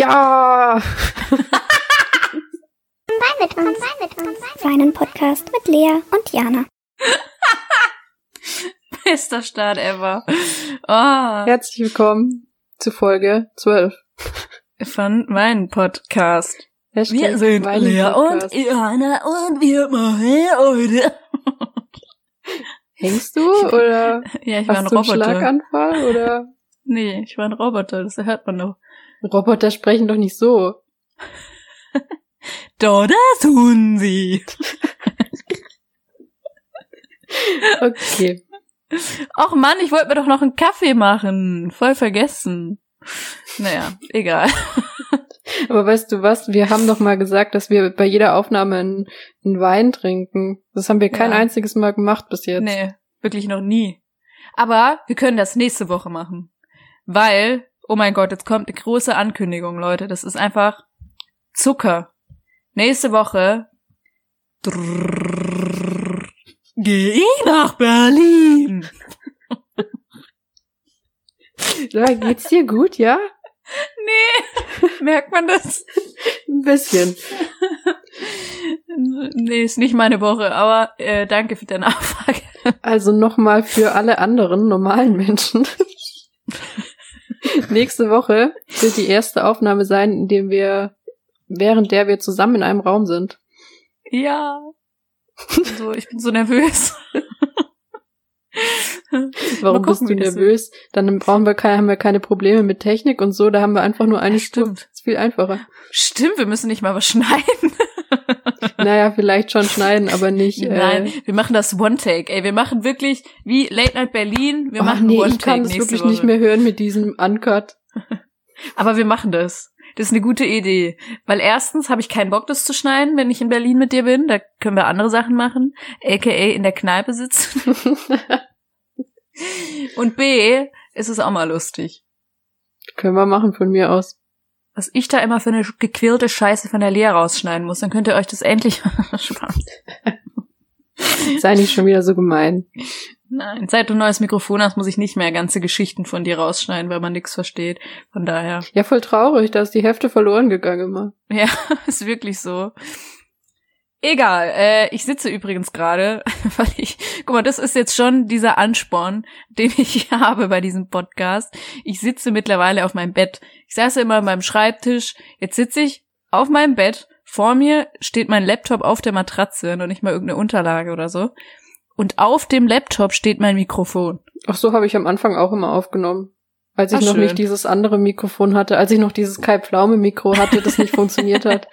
Ja! Wein mit uns, Wein mit uns. Seinen Podcast mit Lea und Jana. Bester Start ever. Oh. Herzlich willkommen zu Folge 12. Von meinem Podcast. Hashtag Wir sind Lea Podcast. und Jana und wir machen heute. Hängst du oder Ja, ich war ein hast du einen Roboter. Schlaganfall oder Nee, ich war ein Roboter, das hört man doch. Roboter sprechen doch nicht so. Da, das tun sie. Okay. Och Mann, ich wollte mir doch noch einen Kaffee machen. Voll vergessen. Naja, egal. Aber weißt du was? Wir haben doch mal gesagt, dass wir bei jeder Aufnahme einen, einen Wein trinken. Das haben wir kein Ja. einziges Mal gemacht bis jetzt. Nee, wirklich noch nie. Aber wir können das nächste Woche machen. Weil, oh mein Gott, jetzt kommt eine große Ankündigung, Leute. Das ist einfach Zucker. Nächste Woche geh ich nach Berlin. Ja, geht's dir gut, ja? Nee, merkt man das? Ein bisschen. Nee, ist nicht meine Woche, aber äh, danke für deine Nachfrage. Also nochmal für alle anderen normalen Menschen. Nächste Woche wird die erste Aufnahme sein, in dem wir, während der wir zusammen in einem Raum sind. Ja. So, ich bin so nervös. Warum gucken, bist du nervös? Dann brauchen wir keine, haben wir keine Probleme mit Technik und so. Da haben wir einfach nur eine Ja, stimmt. ist viel einfacher. Stimmt, wir müssen nicht mal was schneiden. Naja, vielleicht schon schneiden, aber nicht. Nein, Äh, wir machen das One-Take. Ey, wir machen wirklich wie Late Night Berlin. Wir oh, machen nee, One-Take ich kann das wirklich Woche. nicht mehr hören mit diesem Uncut. Aber wir machen das. Das ist eine gute Idee. Weil erstens habe ich keinen Bock, das zu schneiden, wenn ich in Berlin mit dir bin. Da können wir andere Sachen machen. AKA in der Kneipe sitzen. Und B, ist es auch mal lustig. Können wir machen von mir aus. Was ich da immer für eine gequirlte Scheiße von der Lea rausschneiden muss, dann könnt ihr euch das endlich sparen. Sei nicht schon wieder so gemein. Nein, seit du ein neues Mikrofon hast, muss ich nicht mehr ganze Geschichten von dir rausschneiden, weil man nichts versteht. Von daher, Ja, voll traurig, da ist die Hälfte verloren gegangen immer. ja, ist wirklich so. Egal, äh, ich sitze übrigens gerade, weil ich, guck mal, das ist jetzt schon dieser Ansporn, den ich habe bei diesem Podcast. Ich sitze mittlerweile auf meinem Bett. Ich saß immer an meinem Schreibtisch, jetzt sitze ich auf meinem Bett, vor mir steht mein Laptop auf der Matratze, noch nicht mal irgendeine Unterlage oder so. Und auf dem Laptop steht mein Mikrofon. Ach so habe ich am Anfang auch immer aufgenommen. Als ich Ach, noch schön. nicht dieses andere Mikrofon hatte, als ich noch dieses Kai Pflaume Mikro hatte, das nicht funktioniert hat,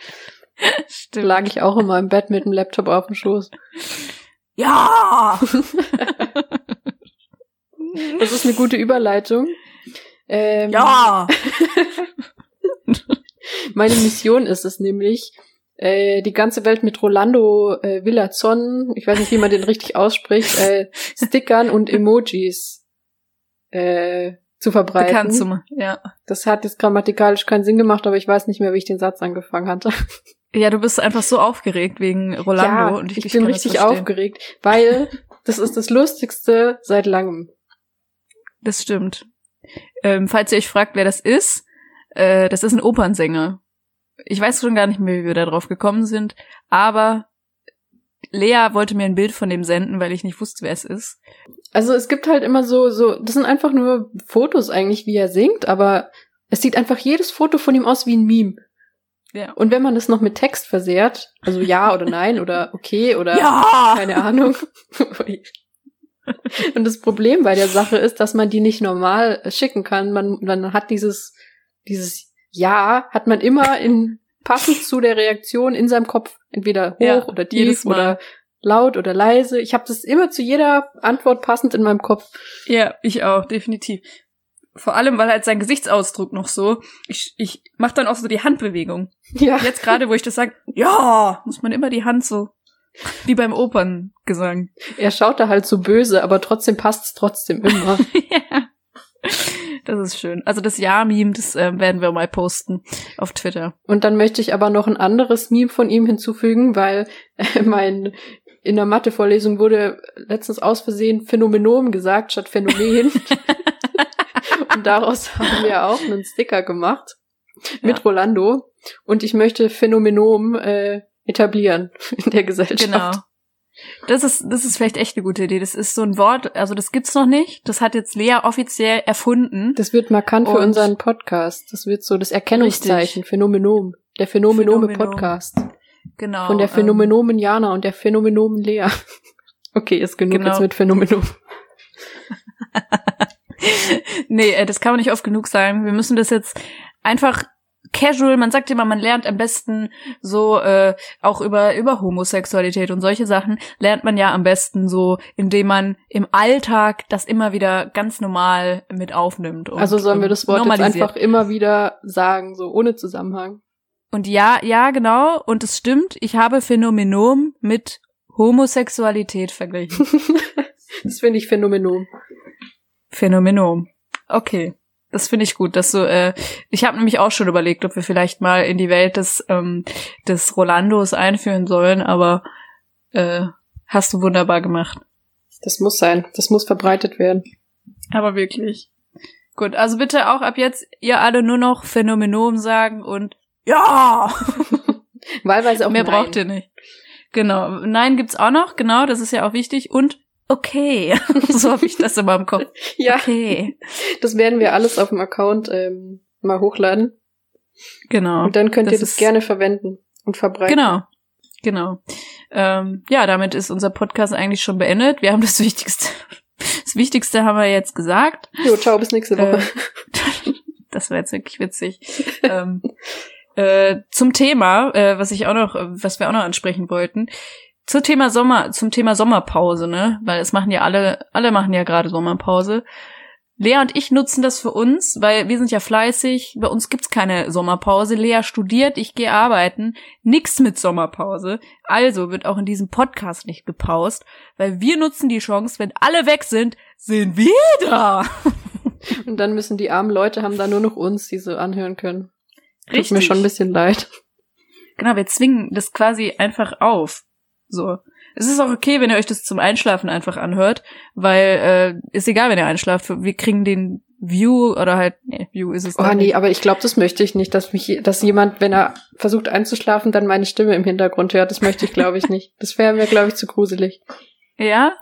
Stimmt. lag ich auch immer im Bett mit dem Laptop auf dem Schoß. Ja! Das ist eine gute Überleitung. Ähm, ja! Meine Mission ist es nämlich, äh, die ganze Welt mit Rolando äh, Villazon, ich weiß nicht, wie man den richtig ausspricht, äh, Stickern und Emojis äh, zu verbreiten. Bekannt zu machen. Ja. Das hat jetzt grammatikalisch keinen Sinn gemacht, aber ich weiß nicht mehr, wie ich den Satz angefangen hatte. Ja, du bist einfach so aufgeregt wegen Rolando ja, und ich, ich, bin richtig aufgeregt, weil das ist das Lustigste seit langem. Das stimmt. Ähm, falls ihr euch fragt, wer das ist, äh, das ist ein Opernsänger. Ich weiß schon gar nicht mehr, wie wir da drauf gekommen sind, aber Lea wollte mir ein Bild von dem senden, weil ich nicht wusste, wer es ist. Also es gibt halt immer so, so, das sind einfach nur Fotos eigentlich, wie er singt, aber es sieht einfach jedes Foto von ihm aus wie ein Meme. Ja. Und wenn man das noch mit Text versehrt, also ja oder nein oder okay oder Ja! keine Ahnung. Und das Problem bei der Sache ist, dass man die nicht normal schicken kann. Man, man hat dieses, dieses Ja, hat man immer in, passend zu der Reaktion in seinem Kopf. Entweder hoch Ja, oder tief oder laut oder leise. Ich habe das immer zu jeder Antwort passend in meinem Kopf. Ja, ich auch, definitiv. Vor allem, weil halt sein Gesichtsausdruck noch so, ich, ich mach dann auch so die Handbewegung. Ja. Jetzt gerade, wo ich das sage, ja, muss man immer die Hand so, wie beim Operngesang. Er schaut da halt so böse, aber trotzdem passt's trotzdem immer. ja. Das ist schön. Also das Ja-Meme, das äh, werden wir mal posten auf Twitter. Und dann möchte ich aber noch ein anderes Meme von ihm hinzufügen, weil äh, mein in der Mathe-Vorlesung wurde letztens aus Versehen Phänomenon gesagt statt Phänomen. Und daraus haben wir auch einen Sticker gemacht. mit Rolando und ich möchte Phänomenom äh, etablieren in der Gesellschaft. Genau. Das ist, das ist vielleicht echt eine gute Idee. Das ist so ein Wort, also das gibt's noch nicht. Das hat jetzt Lea offiziell erfunden. Das wird markant für unseren Podcast. Das wird so das Erkennungszeichen, Richtig. Phänomenom. Der Phänomenome Phänomenom. Podcast. Genau. Von der ähm, Phänomenomen Jana und der Phänomenomen Lea. Okay, ist genug Genau. jetzt mit Phänomenom. nee, äh, das kann man nicht oft genug sagen. Wir müssen das jetzt einfach casual, man sagt immer, man lernt am besten so äh, auch über über Homosexualität und solche Sachen lernt man ja am besten so, indem man im Alltag das immer wieder ganz normal mit aufnimmt. Und, Also sollen wir das Wort jetzt einfach immer wieder sagen, so ohne Zusammenhang. Und ja, ja, genau. Und es stimmt, ich habe Phänomenom mit Homosexualität verglichen. das finde ich Phänomenom. Phänomenom. Okay. Das finde ich gut, dass du, äh, ich habe nämlich auch schon überlegt, ob wir vielleicht mal in die Welt des, ähm, des Rolandos einführen sollen, aber äh, hast du wunderbar gemacht. Das muss sein. Das muss verbreitet werden. Aber wirklich. Gut, also bitte auch ab jetzt ihr alle nur noch Phänomenom sagen und ja! Wahlweise auch Mehr Nein. braucht ihr nicht. Genau. Nein gibt's auch noch, genau, das ist ja auch wichtig. Und okay. so habe ich das immer im Kopf. Ja, Okay. das werden wir alles auf dem Account ähm, mal hochladen. Genau. Und dann könnt ihr das gerne verwenden und verbreiten. Genau. Genau. Ähm, ja, damit ist unser Podcast eigentlich schon beendet. Wir haben das Wichtigste. Das Wichtigste haben wir jetzt gesagt. Jo, ciao, bis nächste Woche. Äh, das war jetzt wirklich witzig. ähm, äh, zum Thema, äh, was ich auch noch, was wir auch noch ansprechen wollten. Zum Thema Sommer, zum Thema Sommerpause, ne? Weil es machen ja alle, alle machen ja gerade Sommerpause. Lea und ich nutzen das für uns, weil wir sind ja fleißig. Bei uns gibt's keine Sommerpause. Lea studiert, ich gehe arbeiten. Nix mit Sommerpause. Also wird auch in diesem Podcast nicht gepaust, weil wir nutzen die Chance, wenn alle weg sind, sind wir da. Und dann müssen die armen Leute haben da nur noch uns, die so anhören können. Tut Richtig. mir schon ein bisschen leid. Genau, wir zwingen das quasi einfach auf. So. Es ist auch okay, wenn ihr euch das zum Einschlafen einfach anhört, weil äh, ist egal, wenn ihr einschlaft. Wir kriegen den View oder halt, nee, View ist es Oh noch nee, nicht. aber ich glaube, das möchte ich nicht, dass mich, dass jemand, wenn er versucht einzuschlafen, dann meine Stimme im Hintergrund hört. Das möchte ich, glaube ich, nicht. Das wäre mir, glaube ich, zu gruselig. Ja?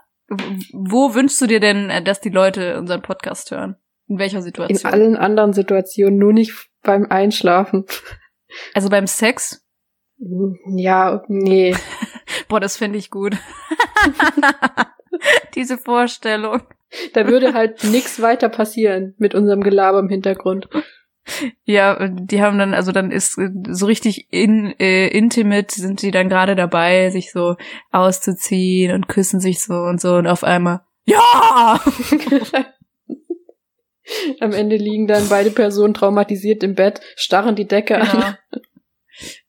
Wo wünschst du dir denn, äh, dass die Leute unseren Podcast hören? In welcher In Situation? allen anderen Situationen, nur nicht beim Einschlafen. also beim Sex? Ja, nee. Boah, das fände ich gut. Diese Vorstellung. Da würde halt nichts weiter passieren mit unserem Gelaber im Hintergrund. Ja, die haben dann, also dann ist äh, so richtig in, äh, intimate sind sie dann gerade dabei, sich so auszuziehen und küssen sich so und so und auf einmal, ja! Am Ende liegen dann beide Personen traumatisiert im Bett, starren die Decke Genau. an.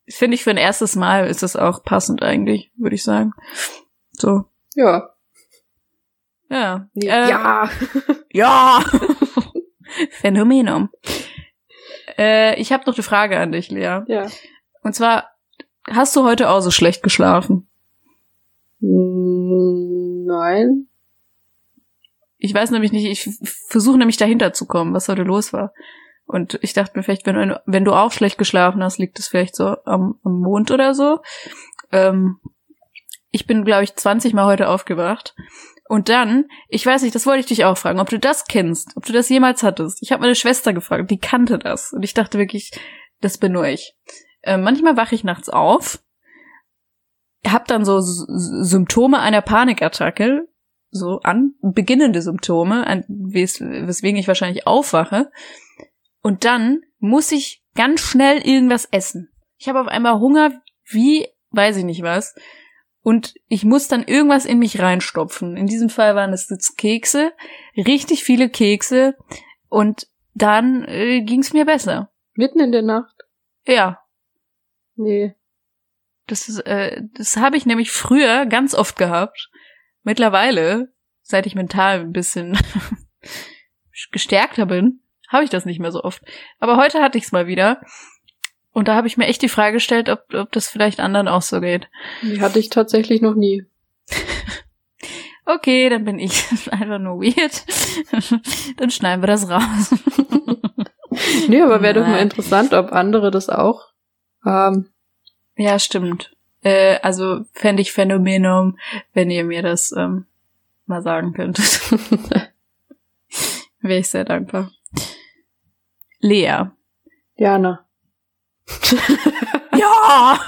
Finde ich für ein erstes Mal ist das auch passend eigentlich, würde ich sagen. So. Ja. Ja. Nee, Äh, ja. Ja! Phänomenum. Äh, ich habe noch eine Frage an dich, Lea. Ja. Und zwar, hast du heute auch so schlecht geschlafen? Mm, Nein. Ich weiß nämlich nicht, ich versuche nämlich dahinter zu kommen, was heute los war. Und ich dachte mir vielleicht, wenn du, wenn du auch schlecht geschlafen hast, liegt es vielleicht so am, am Mond oder so. Ähm, ich bin, glaube ich, 20 Mal heute aufgewacht. Und dann, ich weiß nicht, das wollte ich dich auch fragen, ob du das kennst, ob du das jemals hattest. Ich habe meine Schwester gefragt, die kannte das. Und ich dachte wirklich, das bin nur ich. Äh, manchmal wache ich nachts auf, hab dann so S- Symptome einer Panikattacke, so an, beginnende Symptome, an, wes, weswegen ich wahrscheinlich aufwache. Und dann muss ich ganz schnell irgendwas essen. Ich habe auf einmal Hunger, wie, weiß ich nicht was. Und ich muss dann irgendwas in mich reinstopfen. In diesem Fall waren es jetzt Kekse, richtig viele Kekse. Und dann äh, ging es mir besser. Mitten in der Nacht? Ja, Nee. das ist, äh, das habe ich nämlich früher ganz oft gehabt. Mittlerweile, seit ich mental ein bisschen gestärkter bin, habe ich das nicht mehr so oft. Aber heute hatte ich es mal wieder. Und da habe ich mir echt die Frage gestellt, ob, ob das vielleicht anderen auch so geht. Die hatte ich tatsächlich noch nie. Okay, dann bin ich einfach nur weird. dann schneiden wir das raus. nee, aber wäre doch mal interessant, ob andere das auch haben. Ja, stimmt. Äh, also fände ich Phänomenum, wenn ihr mir das ähm, mal sagen könntet. Wäre ich sehr dankbar. Lea. Jana. ja!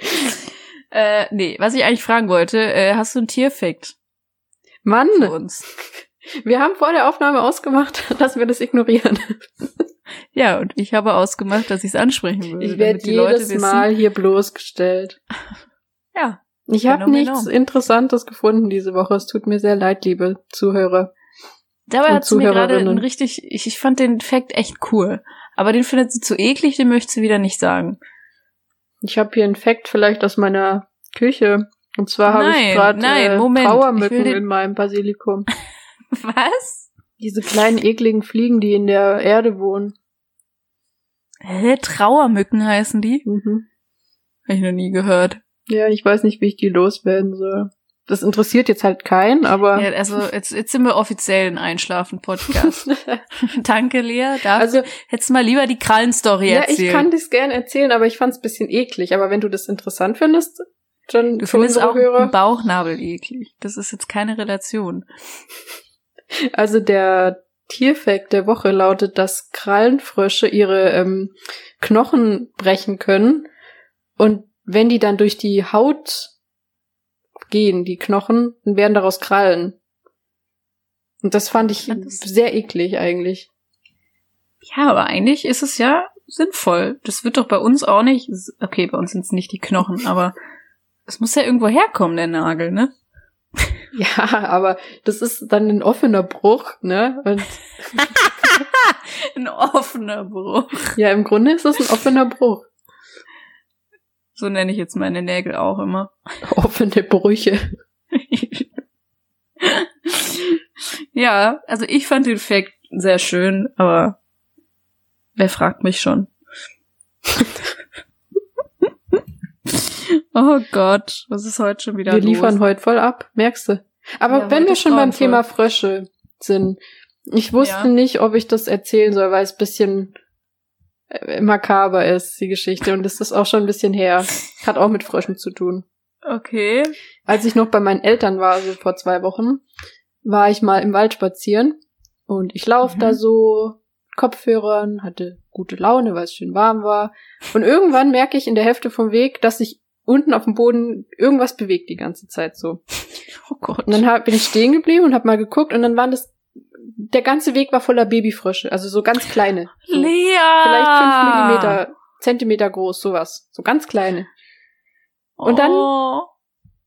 äh, nee, was ich eigentlich fragen wollte, äh, hast du einen Tierfakt? Mann! Für uns? Wir haben vor der Aufnahme ausgemacht, dass wir das ignorieren. Ja, und ich habe ausgemacht, dass ich es ansprechen würde. Ich werde jedes Mal hier bloßgestellt. Ja. Ich habe nichts Interessantes gefunden diese Woche. Es tut mir sehr leid, liebe Zuhörer. Dabei hat sie mir gerade einen richtig, ich, ich fand den Fact echt cool. Aber den findet sie zu eklig, den möchte sie wieder nicht sagen. Ich habe hier einen Fact vielleicht aus meiner Küche. Und zwar habe ich gerade äh, Trauermücken in meinem Basilikum. Was? Diese kleinen ekligen Fliegen, die in der Erde wohnen. Hä? Trauermücken heißen die? Mhm. Hab ich noch nie gehört. Ja, ich weiß nicht, wie ich die loswerden soll. Das interessiert jetzt halt keinen, aber. Ja, also jetzt, jetzt sind wir offiziell ein Einschlafen-Podcast. Danke, Lea. Darf, also hättest du mal lieber die Krallen-Story ja, erzählen. Ja, ich kann das gern erzählen, aber ich fand's ein bisschen eklig. Aber wenn du das interessant findest, dann du findest auch Hörer. Bauchnabel eklig. Das ist jetzt keine Relation. Also der Tierfact der Woche lautet, dass Krallenfrösche ihre ähm, Knochen brechen können und wenn die dann durch die Haut gehen, die Knochen, dann werden daraus Krallen. Und das fand ich das sehr eklig eigentlich. Ja, aber eigentlich ist es ja sinnvoll. Das wird doch bei uns auch nicht. Okay, bei uns sind es nicht die Knochen, aber es muss ja irgendwo herkommen, der Nagel, ne? Ja, aber das ist dann ein offener Bruch, ne? Und ein offener Bruch. Ja, im Grunde ist es ein offener Bruch. So nenne ich jetzt meine Nägel auch immer. Offene Brüche. ja, also ich fand den Fact sehr schön, aber wer fragt mich schon? oh Gott, was ist heute schon wieder Wir los? liefern heute voll ab, merkst du. Aber ja, wenn wir schon beim Thema Frösche sind, ich wusste ja. nicht, ob ich das erzählen soll, weil es bisschen äh, makaber ist, die Geschichte. Und das ist auch schon ein bisschen her. Hat auch mit Fröschen zu tun. Okay. Als ich noch bei meinen Eltern war, also vor zwei Wochen, war ich mal im Wald spazieren. Und ich laufe mhm. da so, Kopfhörern, hatte gute Laune, weil es schön warm war. Und irgendwann merke ich in der Hälfte vom Weg, dass sich unten auf dem Boden irgendwas bewegt die ganze Zeit so. Oh Gott. Und dann hab, bin ich stehen geblieben und habe mal geguckt und dann waren das der ganze Weg war voller Babyfrösche, also so ganz kleine. So Lea! Vielleicht fünf Millimeter, Zentimeter groß, sowas. So ganz kleine. Und dann oh.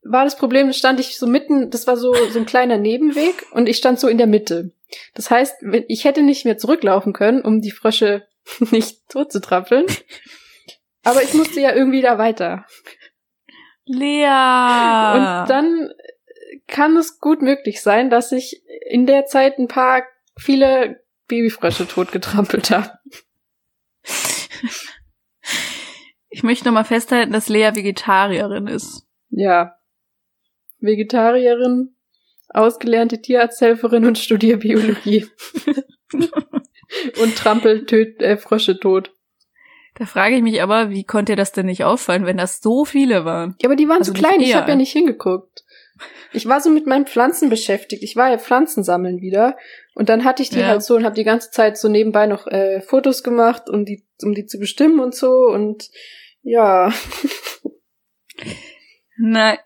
war das Problem, stand ich so mitten, das war so, so ein kleiner Nebenweg und ich stand so in der Mitte. Das heißt, ich hätte nicht mehr zurücklaufen können, um die Frösche nicht tot zu trappeln. Aber ich musste ja irgendwie da weiter. Lea! Und dann kann es gut möglich sein, dass ich in der Zeit ein paar viele Babyfrösche totgetrampelt habe. Ich möchte nochmal festhalten, dass Lea Vegetarierin ist. Ja. Vegetarierin, ausgelernte Tierarzthelferin und Studierbiologie. und trampelt töt, äh, Frösche tot. Da frage ich mich aber, wie konnte dir das denn nicht auffallen, wenn das so viele waren? Ja, aber die waren also so klein, ich habe ja nicht hingeguckt. Ich war so mit meinen Pflanzen beschäftigt. Ich war ja Pflanzen sammeln wieder. Und dann hatte ich die ja. halt so und habe die ganze Zeit so nebenbei noch äh, Fotos gemacht, um die, um die zu bestimmen und so. Und ja. Na,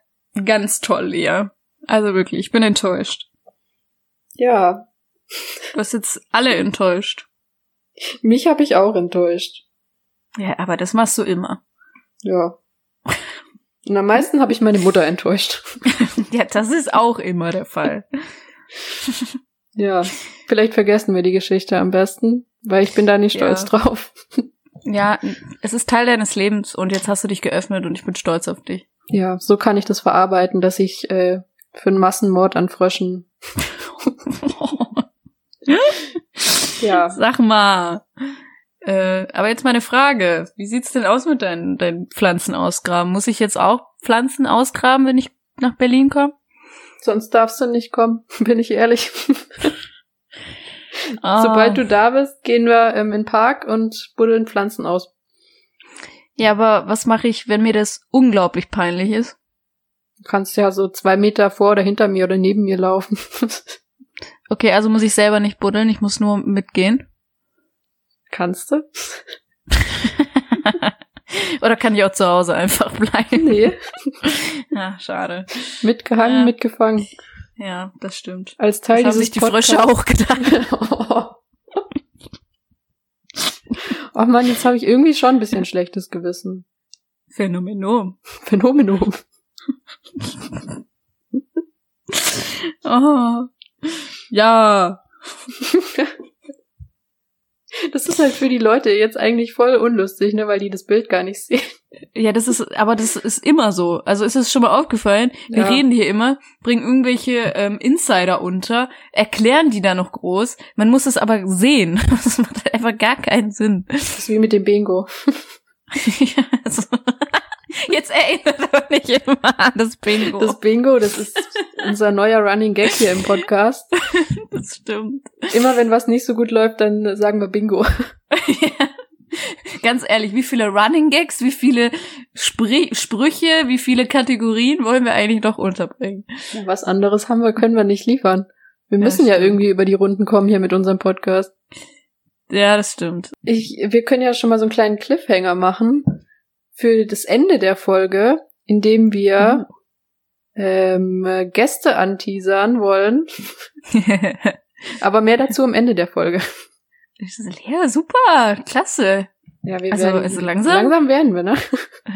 ganz toll, Lea. Also wirklich, ich bin enttäuscht. Ja. Du hast jetzt alle enttäuscht. Mich habe ich auch enttäuscht. Ja, aber das machst du immer. Ja. Und am meisten habe ich meine Mutter enttäuscht. ja, das ist auch immer der Fall. ja, vielleicht vergessen wir die Geschichte am besten, weil ich bin da nicht stolz ja. drauf. ja, es ist Teil deines Lebens und jetzt hast du dich geöffnet und ich bin stolz auf dich. Ja, so kann ich das verarbeiten, dass ich äh, für einen Massenmord an Fröschen. ja. Sag mal. Äh, aber jetzt meine Frage. Wie sieht's denn aus mit deinen, deinen Pflanzen ausgraben? Muss ich jetzt auch Pflanzen ausgraben, wenn ich nach Berlin komme? Sonst darfst du nicht kommen, bin ich ehrlich. Ah. Sobald du da bist, gehen wir ähm, in den Park und buddeln Pflanzen aus. Ja, aber was mache ich, wenn mir das unglaublich peinlich ist? Du kannst ja so zwei Meter vor oder hinter mir oder neben mir laufen. Okay, also muss ich selber nicht buddeln, ich muss nur mitgehen. Kannst du? Oder kann ich auch zu Hause einfach bleiben? Nee. Ja, schade. Mitgehangen, Ja. mitgefangen. Ja, das stimmt. Als Teil Das haben sich die Frösche auch gedacht. auch. oh Mann, jetzt habe ich irgendwie schon ein bisschen schlechtes Gewissen. Phänomenon. Phänomenon. Oh. Ja. Das ist halt für die Leute jetzt eigentlich voll unlustig, ne, weil die das Bild gar nicht sehen. Ja, das ist, aber das ist immer so. Also ist es schon mal aufgefallen? Wir Ja. reden hier immer, bringen irgendwelche ähm, Insider unter, erklären die da noch groß. Man muss es aber sehen. Das macht einfach gar keinen Sinn. Das ist wie mit dem Bingo. ja, also, jetzt erinnert doch nicht immer an das Bingo. Das Bingo, das ist unser neuer Running Gag hier im Podcast. das stimmt. Immer wenn was nicht so gut läuft, dann sagen wir Bingo. ja. Ganz ehrlich, wie viele Running Gags, wie viele Sprü Sprüche, wie viele Kategorien wollen wir eigentlich noch unterbringen? Ja, Was anderes haben wir, können wir nicht liefern. Wir Ja, müssen ja, stimmt. irgendwie über die Runden kommen hier mit unserem Podcast. Ja, das stimmt. Ich, wir können ja schon mal so einen kleinen Cliffhanger machen für das Ende der Folge, indem wir ähm, Gäste anteasern wollen. Aber mehr dazu am Ende der Folge. ja, super, klasse. Ja, wir Also- werden, also langsam? Langsam werden wir, ne?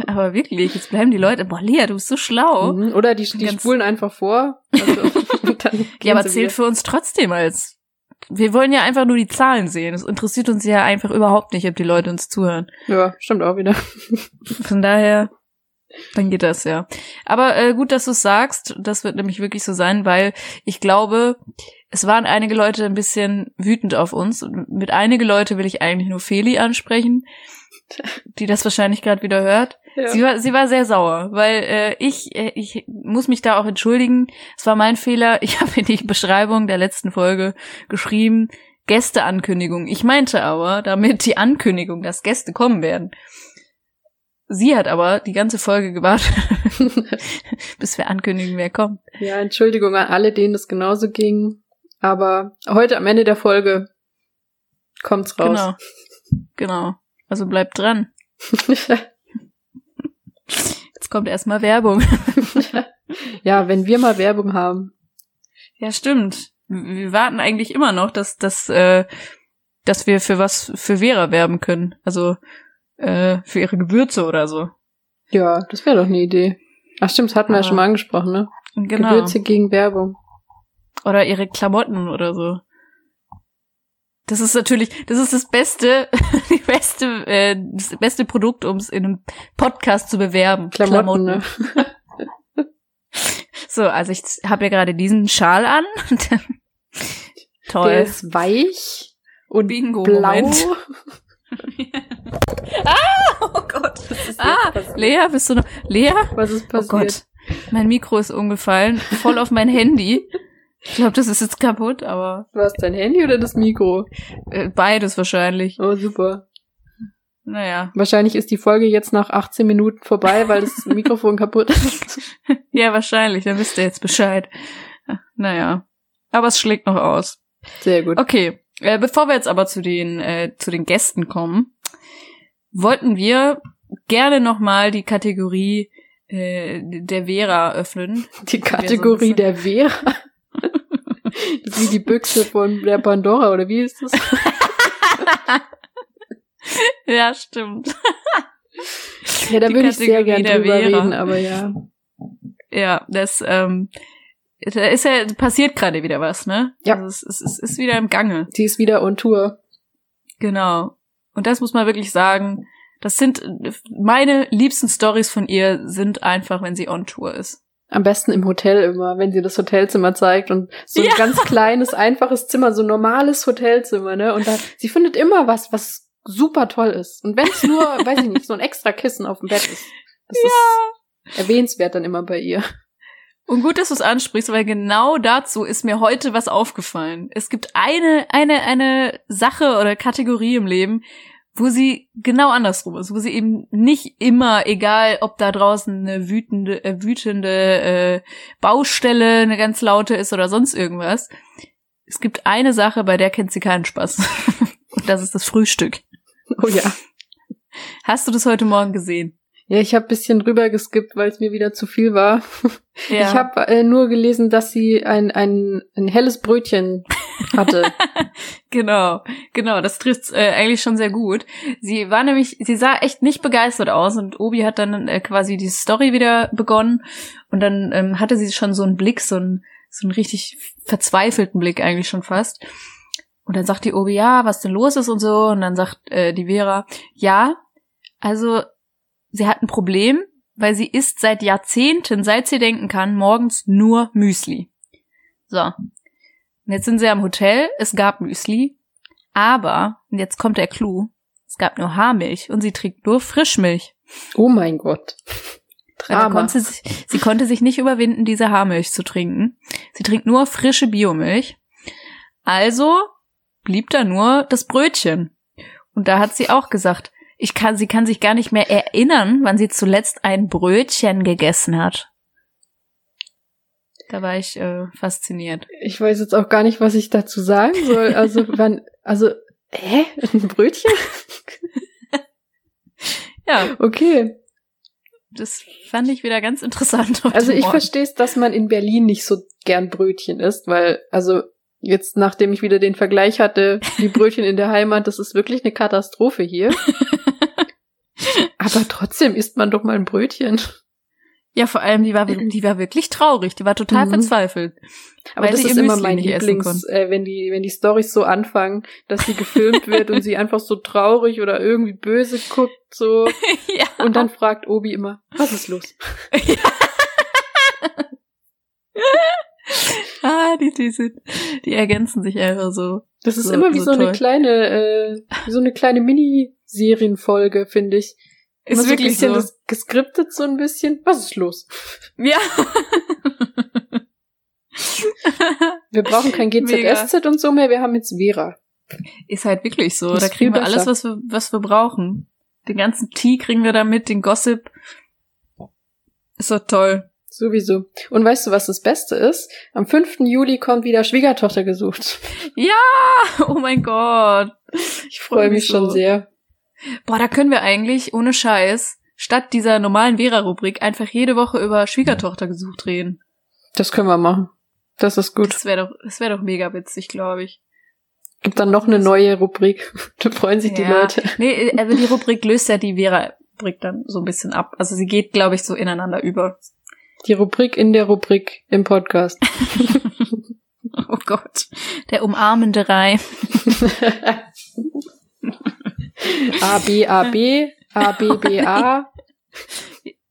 Aber wirklich, jetzt bleiben die Leute, boah, Lea, du bist so schlau. Mhm. Oder die, die Ganz- spulen einfach vor. Also, Ja, aber zählt wieder. für uns trotzdem als. Wir wollen ja einfach nur die Zahlen sehen. Es interessiert uns ja einfach überhaupt nicht, ob die Leute uns zuhören. Ja, stimmt auch wieder. Von daher, dann geht das ja. Aber äh, gut, dass du es sagst. Das wird nämlich wirklich so sein, weil ich glaube, es waren einige Leute ein bisschen wütend auf uns. Und mit einige Leute will ich eigentlich nur Feli ansprechen, die das wahrscheinlich gerade wieder hört. Ja. Sie war, sie war sehr sauer, weil äh, ich, äh, ich muss mich da auch entschuldigen. Es war mein Fehler. Ich habe in die Beschreibung der letzten Folge geschrieben, Gästeankündigung. Ich meinte aber damit die Ankündigung, dass Gäste kommen werden. Sie hat aber die ganze Folge gewartet, bis wir ankündigen, wer kommt. ja, Entschuldigung an alle, denen es genauso ging. Aber heute am Ende der Folge kommt's raus. Genau. Genau. Also bleibt dran. Jetzt kommt erstmal Werbung. ja, wenn wir mal Werbung haben. Ja, stimmt. Wir warten eigentlich immer noch, dass, dass, äh, dass wir für was für Vera werben können. Also äh, für ihre Gewürze oder so. Ja, das wäre doch eine Idee. Ach stimmt, das hatten wir ja Aber- schon mal angesprochen, ne? Genau. Gewürze gegen Werbung. Oder ihre Klamotten oder so. Das ist natürlich, das ist das beste, die beste, äh, das beste Produkt, um es in einem Podcast zu bewerben. Klamotten, ne? So, also ich habe ja gerade diesen Schal an. Toll. Der ist weich und Bingo. blau. Moment. Oh Gott. Ah, passiert? Lea, bist du noch? Lea? Was ist Oh passiert? Gott. Mein Mikro ist umgefallen, voll auf mein Handy. Ich glaube, das ist jetzt kaputt, aber War es dein Handy oder das Mikro? äh, beides wahrscheinlich. Oh, super. Naja. Wahrscheinlich ist die Folge jetzt nach 18 Minuten vorbei, weil das Mikrofon kaputt ist. Ja, wahrscheinlich, dann wisst ihr jetzt Bescheid. Naja. Aber es schlägt noch aus. Sehr gut. Okay. Äh, bevor wir jetzt aber zu den, äh, zu den Gästen kommen, wollten wir gerne nochmal die Kategorie äh, der Vera öffnen. Die Kategorie der Vera. Das ist wie die Büchse von der Pandora, oder wie ist das? ja, stimmt. Ja, da Die würde ich sehr Kategorie gern der drüber Vera. reden, aber ja. Ja, das, ähm, da ist ja, passiert gerade wieder was, ne? Ja. Also es, es, es ist wieder im Gange. Sie ist wieder on Tour. Genau. Und das muss man wirklich sagen. Das sind meine liebsten Stories von ihr sind einfach, wenn sie on Tour ist. Am besten im Hotel immer, wenn sie das Hotelzimmer zeigt und so ein Ja. ganz kleines, einfaches Zimmer, so ein normales Hotelzimmer, ne? Und da, sie findet immer was, was super toll ist. Und wenn es nur, weiß ich nicht, so ein extra Kissen auf dem Bett ist. Das ist erwähnenswert dann immer bei ihr. Und gut, dass du es ansprichst, weil genau dazu ist mir heute was aufgefallen. Es gibt eine, eine, eine Sache oder Kategorie im Leben, wo sie genau andersrum ist, wo sie eben nicht immer, egal ob da draußen eine wütende, äh, wütende äh, Baustelle, eine ganz laute ist oder sonst irgendwas. Es gibt eine Sache, bei der kennt sie keinen Spaß. Und das ist das Frühstück. Oh ja. Hast du das heute Morgen gesehen? Ja, ich habe bisschen drüber geskippt, weil es mir wieder zu viel war. Ja. Ich habe äh, nur gelesen, dass sie ein, ein, ein helles Brötchen hatte. genau, genau, das trifft äh, eigentlich schon sehr gut. Sie war nämlich, sie sah echt nicht begeistert aus und Obi hat dann äh, quasi die Story wieder begonnen und dann ähm, hatte sie schon so einen Blick, so einen, so einen richtig verzweifelten Blick eigentlich schon fast. Und dann sagt die Obi, ja, was denn los ist und so. Und dann sagt äh, die Vera, ja, also sie hat ein Problem, weil sie isst seit Jahrzehnten, seit sie denken kann, morgens nur Müsli. So. Und jetzt sind sie am Hotel, es gab Müsli, aber, und jetzt kommt der Clou, es gab nur Haarmilch und sie trinkt nur Frischmilch. Oh mein Gott. Da konnte sie, sie konnte sich nicht überwinden, diese Haarmilch zu trinken. Sie trinkt nur frische Biomilch. Also blieb da nur das Brötchen. Und da hat sie auch gesagt, ich kann, sie kann sich gar nicht mehr erinnern, wann sie zuletzt ein Brötchen gegessen hat. Da war ich äh, fasziniert. Ich weiß jetzt auch gar nicht, was ich dazu sagen soll. Also wann, also, hä? Ein Brötchen? ja. Okay. Das fand ich wieder ganz interessant. Also ich verstehe es, dass man in Berlin nicht so gern Brötchen isst, weil, also jetzt, nachdem ich wieder den Vergleich hatte, die Brötchen in der Heimat, das ist wirklich eine Katastrophe hier. Aber trotzdem isst man doch mal ein Brötchen. Ja, vor allem, die war, die war wirklich traurig, die war total mhm. verzweifelt. Aber das ist immer mein Lieblings, äh, wenn die, wenn die Storys so anfangen, dass sie gefilmt wird und sie einfach so traurig oder irgendwie böse guckt, so. ja. Und dann fragt Obi immer, was ist los? ah, die, die sind, die ergänzen sich einfach so. Das ist so, immer wie so, so eine kleine, äh, wie so eine kleine Mini-Serienfolge, finde ich. Ist wirklich so. Das geskriptet so ein bisschen. Was ist los? Ja. wir brauchen kein GZSZ und so mehr, wir haben jetzt Vera. Ist halt wirklich so. Ist da kriegen wir alles, was wir, was wir brauchen. Den ganzen Tee kriegen wir damit, den Gossip. Ist doch toll. Sowieso. Und weißt du, was das Beste ist? Am 5. Juli kommt wieder Schwiegertochter gesucht. Ja! Oh mein Gott. Ich freue mich so. schon sehr. Boah, da können wir eigentlich, ohne Scheiß, statt dieser normalen Vera-Rubrik einfach jede Woche über Schwiegertochter gesucht reden. Das können wir machen. Das ist gut. Das wäre doch, das wäre doch mega witzig, glaube ich. Gibt dann noch eine neue Rubrik. da freuen sich ja. die Leute. Nee, also die Rubrik löst ja die Vera-Rubrik dann so ein bisschen ab. Also sie geht, glaube ich, so ineinander über. Die Rubrik in der Rubrik im Podcast. oh Gott. Der umarmende Reim. A, B, A, B, A, B, B, A.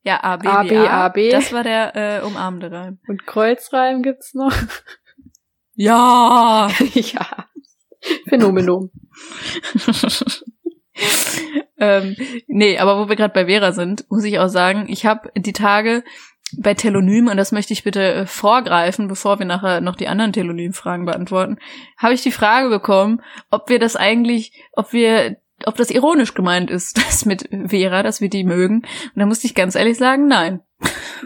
Ja, A, B, A, B, A, B. Das war der äh, umarmende Reim. Und Kreuzreim gibt's noch. Ja. ja. Phänomenon. ähm, nee, aber wo wir gerade bei Vera sind, muss ich auch sagen, ich habe die Tage bei Telonym, und das möchte ich bitte äh, vorgreifen, bevor wir nachher noch die anderen Telonym-Fragen beantworten, habe ich die Frage bekommen, ob wir das eigentlich, ob wir, ob das ironisch gemeint ist, das mit Vera, dass wir die mögen. Und da musste ich ganz ehrlich sagen, nein.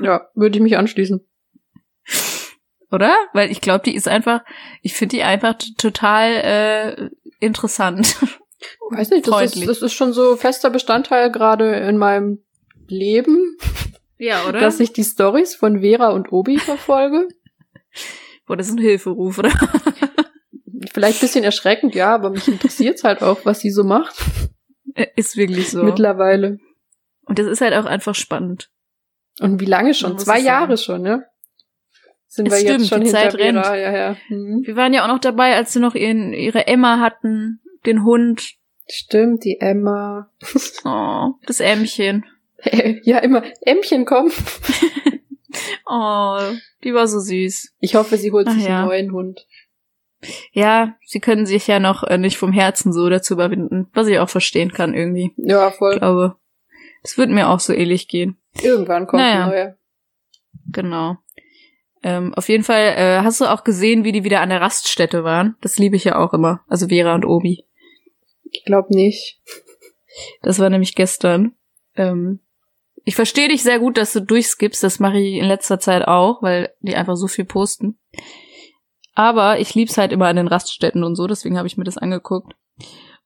Ja, würde ich mich anschließen. Oder? Weil ich glaube, die ist einfach, ich finde die einfach total äh, interessant. Weiß nicht, das ist, das ist schon so fester Bestandteil gerade in meinem Leben. Ja, oder? Dass ich die Stories von Vera und Obi verfolge. Boah, das ist ein Hilferuf, oder? Vielleicht bisschen erschreckend, ja, aber mich interessiert's halt auch, was sie so macht. Äh, ist wirklich so. Mittlerweile. Und das ist halt auch einfach spannend. Und wie lange schon? Zwei Jahre schon, ne? Sind es wir stimmt, jetzt schon die Zeit Vera, rennt. ja, ja. Mhm. Wir waren ja auch noch dabei, als sie noch ihren, ihre Emma hatten, den Hund. Stimmt, die Emma. Oh, das Ämmchen. Ja, immer Ämmchen kommen. oh, die war so süß. Ich hoffe, sie holt Ach sich ja. einen neuen Hund. Ja, sie können sich ja noch äh, nicht vom Herzen so dazu überwinden, was ich auch verstehen kann irgendwie. Ja, voll. Ich glaube, es wird mir auch so ähnlich gehen. Irgendwann kommt Naja. ein neuer. Genau. Ähm, auf jeden Fall äh, hast du auch gesehen, wie die wieder an der Raststätte waren. Das liebe ich ja auch immer. Also Vera und Obi. Ich glaube nicht. Das war nämlich gestern. Ähm, ich verstehe dich sehr gut, dass du durchskippst. Das mache ich in letzter Zeit auch, weil die einfach so viel posten. Aber ich lieb's halt immer an den Raststätten und so, deswegen habe ich mir das angeguckt.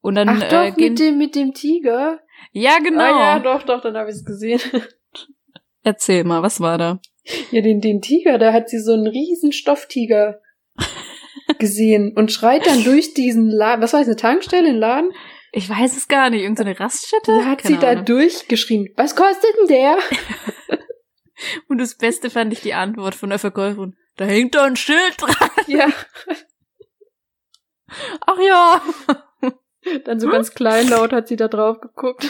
Und dann Ach äh, doch, gehen- mit dem, mit dem Tiger. Ja, genau. Ah, ja, doch, doch, dann habe ich es gesehen. Erzähl mal, was war da? Ja, den, den Tiger, da hat sie so einen riesen Stofftiger gesehen und schreit dann durch diesen Laden. Was war das, eine Tankstelle, ein Laden? Ich weiß es gar nicht. Irgendeine Raststätte? Da hat Keine sie da Ahnung. durchgeschrien. Was kostet denn der? Und das Beste fand ich die Antwort von der Verkäuferin. Da hängt doch ein Schild dran. Ja, Ach ja. dann so ganz kleinlaut hat sie da drauf geguckt.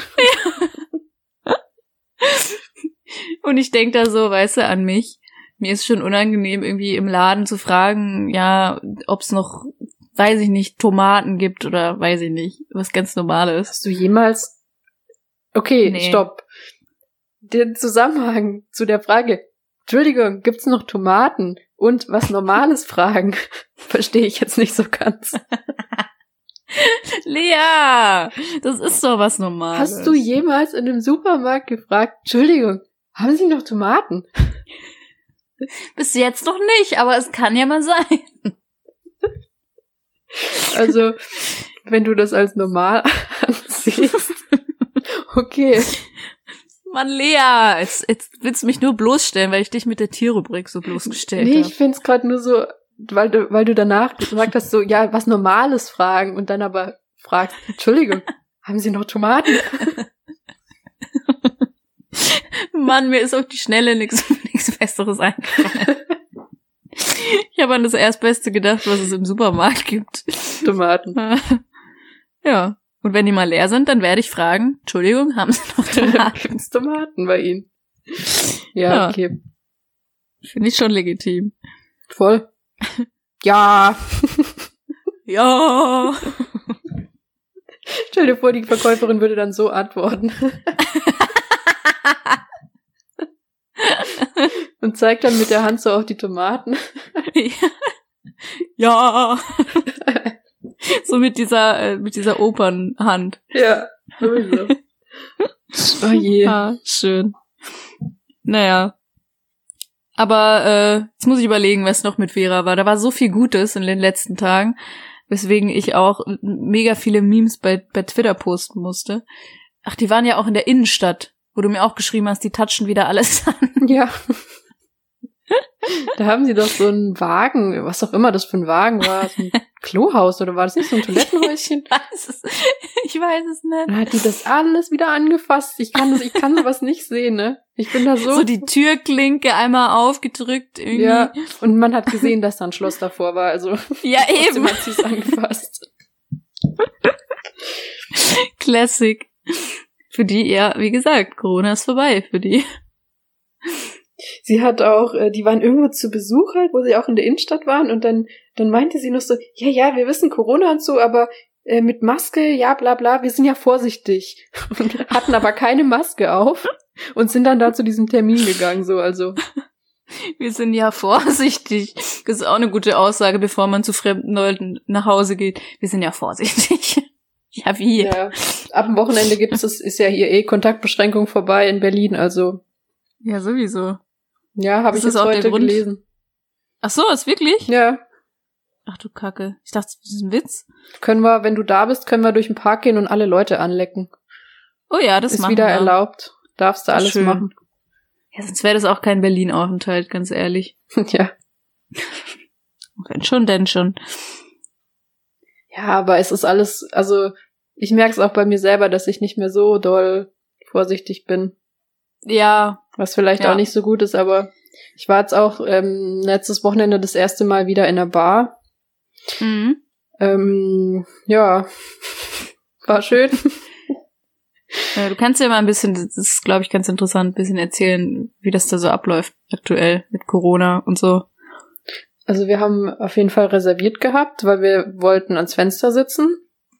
Und ich denk da so, weißt du, an mich. Mir ist schon unangenehm, irgendwie im Laden zu fragen, ja, ob's noch, weiß ich nicht, Tomaten gibt oder weiß ich nicht, was ganz Normales. Hast du jemals. Okay, Nee. stopp. Den Zusammenhang zu der Frage. Entschuldigung, gibt's noch Tomaten? Und was Normales fragen? Verstehe ich jetzt nicht so ganz. Lea, das ist doch was Normales. Hast du jemals in einem Supermarkt gefragt, Entschuldigung, haben Sie noch Tomaten? Bis jetzt noch nicht, aber es kann ja mal sein. Also, wenn du das als normal ansiehst. Okay. Mann, Lea, jetzt, jetzt willst du mich nur bloßstellen, weil ich dich mit der Tierrubrik so bloßgestellt Nee, habe. ich find's grad nur so, weil du, weil du danach gesagt hast, so, ja, was Normales fragen und dann aber fragst, Entschuldigung, haben Sie noch Tomaten? Mann, mir ist auf die Schnelle nichts nichts Besseres eingefallen. Ich habe an das Erstbeste gedacht, was es im Supermarkt gibt. Tomaten. Ja. Und wenn die mal leer sind, dann werde ich fragen, Entschuldigung, haben Sie noch Tomaten? Gibt's Tomaten bei Ihnen? Ja, Ja. okay. Finde ich schon legitim. Voll. Ja. Ja. Stell dir vor, die Verkäuferin würde dann so antworten. Und zeigt dann mit der Hand so auf die Tomaten. ja. So mit dieser, äh, mit dieser Opernhand. Ja, sowieso. Oh je. Ah, schön. Naja. Aber äh, jetzt muss ich überlegen, was noch mit Vera war. Da war so viel Gutes in den letzten Tagen, weswegen ich auch mega viele Memes bei, bei Twitter posten musste. Ach, die waren ja auch in der Innenstadt, wo du mir auch geschrieben hast, die touchen wieder alles an. Ja. Da haben sie doch so einen Wagen, was auch immer das für ein Wagen war, so ein Klohaus oder war das nicht so ein Toilettenhäuschen? Ich weiß es, ich weiß es nicht. Dann hat die das alles wieder angefasst. Ich kann das, ich kann sowas nicht sehen, ne? Ich bin da so. So die Türklinke einmal aufgedrückt irgendwie. ja, und man hat gesehen, dass da ein Schloss davor war, also ja eben. hat sie es angefasst. Classic. Für die, ja, wie gesagt, Corona ist vorbei für die. Sie hat auch, äh, die waren irgendwo zu Besuch halt, wo sie auch in der Innenstadt waren und dann, dann meinte sie noch so, ja, ja, wir wissen Corona und so, aber äh, mit Maske, ja, bla, bla, wir sind ja vorsichtig. Und hatten aber keine Maske auf und sind dann da zu diesem Termin gegangen, so, also. Wir sind ja vorsichtig. Das ist auch eine gute Aussage, bevor man zu fremden Leuten nach Hause geht. Wir sind ja vorsichtig. Ja, wie? Ja, ab dem Wochenende gibt's es, ist ja hier eh Kontaktbeschränkung vorbei in Berlin, also, Ja, sowieso. Ja, habe Das ich ist jetzt der heute Grund. gelesen. Ach so, ist wirklich? Ja, Ach du Kacke. Ich dachte, das ist ein Witz. können wir, wenn du da bist, können wir durch den Park gehen und alle Leute anlecken. Oh ja, das ist machen wieder wir. erlaubt. Darfst du Das alles schön. machen. Ja, sonst wäre das auch kein Berlin-Aufenthalt, ganz ehrlich. ja. Wenn schon, denn schon. Ja, aber es ist alles, also ich merke es auch bei mir selber, dass ich nicht mehr so doll vorsichtig bin. Ja, Was vielleicht Ja. auch nicht so gut ist, aber ich war jetzt auch ähm, letztes Wochenende das erste Mal wieder in der Bar. mhm. Ähm, ja, war schön. Äh, Du kannst ja mal ein bisschen, das ist, glaube ich, ganz interessant, ein bisschen erzählen, wie das da so abläuft aktuell mit Corona und so. Also wir haben auf jeden Fall reserviert gehabt, weil wir wollten ans Fenster sitzen,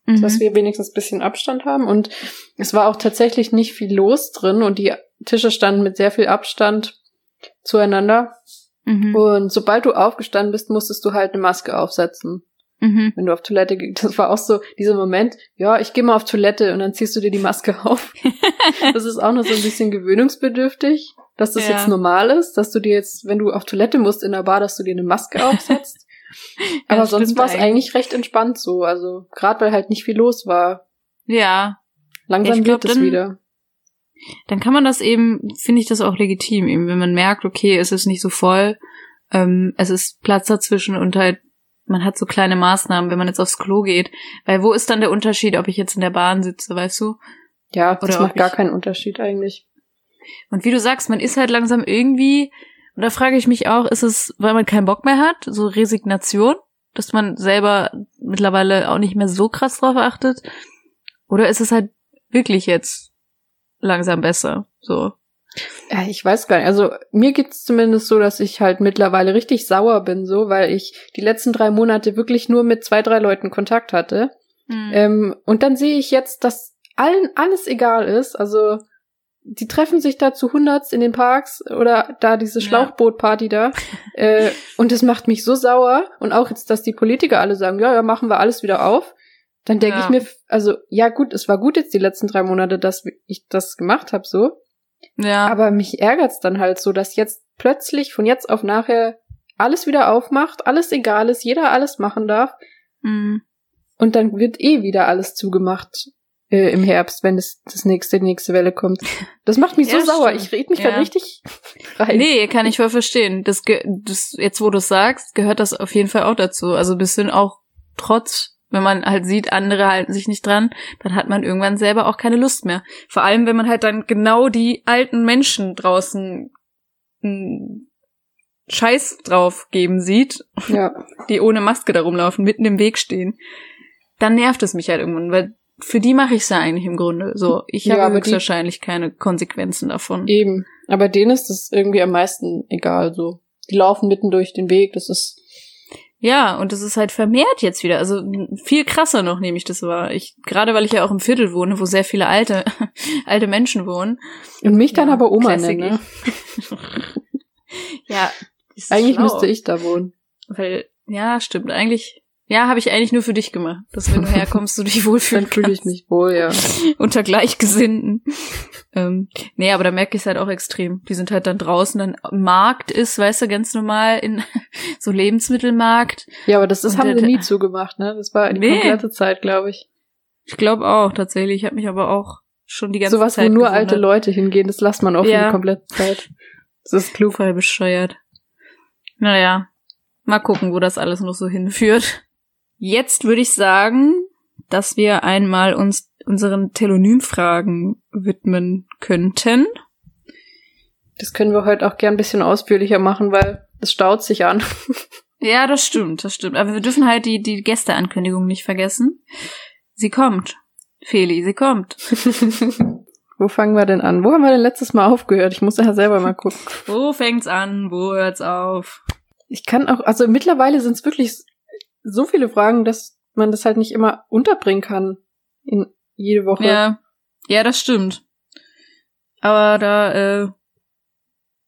Mhm. dass wir wenigstens ein bisschen Abstand haben. Und es war auch tatsächlich nicht viel los drin und die Tische standen mit sehr viel Abstand zueinander. Mhm. Und sobald du aufgestanden bist, musstest du halt eine Maske aufsetzen. Mhm. Wenn du auf Toilette gehst. Das war auch so dieser Moment, ja, ich gehe mal auf Toilette und dann ziehst du dir die Maske auf. das ist auch noch so ein bisschen gewöhnungsbedürftig, dass das ja. jetzt normal ist, dass du dir jetzt, wenn du auf Toilette musst in der Bar, dass du dir eine Maske aufsetzt. Aber sonst war es eigentlich recht entspannt so. Also gerade weil halt nicht viel los war. Ja. Langsam glaub, wird es wieder. Dann kann man das eben, finde ich das auch legitim, eben, wenn man merkt, okay, es ist nicht so voll, ähm, es ist Platz dazwischen und halt man hat so kleine Maßnahmen, wenn man jetzt aufs Klo geht. Weil wo ist dann der Unterschied, ob ich jetzt in der Bahn sitze, weißt du? Ja, das Oder macht gar keinen Unterschied eigentlich. Und wie du sagst, man ist halt langsam irgendwie, und da frage ich mich auch, ist es, weil man keinen Bock mehr hat, so Resignation, dass man selber mittlerweile auch nicht mehr so krass drauf achtet? Oder ist es halt wirklich jetzt langsam besser, so? Ich weiß gar nicht. Also mir geht's zumindest so, dass ich halt mittlerweile richtig sauer bin, so, weil ich die letzten drei Monate wirklich nur mit zwei, drei Leuten Kontakt hatte. Mhm. Ähm, und dann sehe ich jetzt, dass allen alles egal ist. Also die treffen sich da zu Hunderts in den Parks oder da diese Schlauchbootparty da. äh, und das macht mich so sauer. Und auch jetzt, dass die Politiker alle sagen, ja, ja, machen wir alles wieder auf. Dann denke ja. ich mir, also ja gut, es war gut jetzt die letzten drei Monate, dass ich das gemacht habe so. Ja. Aber mich ärgert's dann halt so, dass jetzt plötzlich von jetzt auf nachher alles wieder aufmacht, alles egal ist, jeder alles machen darf. Mhm. Und dann wird eh wieder alles zugemacht äh, im Herbst, wenn das, das nächste, die nächste Welle kommt. Das macht mich ja, so sauer. Ich rede mich ja. da richtig rein. Nee, kann ich voll verstehen. Das, das jetzt, wo du sagst, gehört das auf jeden Fall auch dazu. Also bisschen auch trotz wenn man halt sieht, andere halten sich nicht dran, dann hat man irgendwann selber auch keine Lust mehr. Vor allem, wenn man halt dann genau die alten Menschen draußen Scheiß drauf geben sieht, ja. die ohne Maske da rumlaufen, mitten im Weg stehen, dann nervt es mich halt irgendwann, weil für die mache ich es ja eigentlich im Grunde. So, ich ja, habe höchstwahrscheinlich keine Konsequenzen davon. Eben. Aber denen ist das irgendwie am meisten egal. So, die laufen mitten durch den Weg. Das ist ja, und das ist halt vermehrt jetzt wieder. Also viel krasser noch nehme ich das wahr. Ich, gerade weil ich ja auch im Viertel wohne, wo sehr viele alte, alte Menschen wohnen. Und mich dann ja, aber Oma nennen, ne? ja. Eigentlich schlau. müsste ich da wohnen. Weil, ja, stimmt. Eigentlich, ja, habe ich eigentlich nur für dich gemacht, dass wenn du herkommst, du dich wohlfühlen Dann fühle ich mich wohl, ja. Unter Gleichgesinnten. ähm, nee, aber da merke ich es halt auch extrem. Die sind halt dann draußen, dann Markt ist, weißt du, ganz normal in so Lebensmittelmarkt. Ja, aber das, das haben wir nie zugemacht, ne? Das war die nee. komplette Zeit, glaube ich. Ich glaube auch, tatsächlich. Ich habe mich aber auch schon die ganze so was, Zeit. wo nur gewundert. alte Leute hingehen, das lässt man auch ja. für die komplette Zeit. Das ist klug. Voll bescheuert. Naja. Mal gucken, wo das alles noch so hinführt. Jetzt würde ich sagen, dass wir einmal uns unseren Telonymfragen widmen könnten. Das können wir heute auch gern ein bisschen ausführlicher machen, weil es staut sich an. ja, das stimmt, das stimmt. Aber wir dürfen halt die, die Gästeankündigung nicht vergessen. Sie kommt. Feli, sie kommt. Wo fangen wir denn an? Wo haben wir denn letztes Mal aufgehört? Ich muss ja selber mal gucken. Wo fängt's an? Wo hört's auf? Ich kann auch, also mittlerweile sind es wirklich so viele Fragen, dass man das halt nicht immer unterbringen kann in jede Woche. Ja, ja, das stimmt. Aber da äh,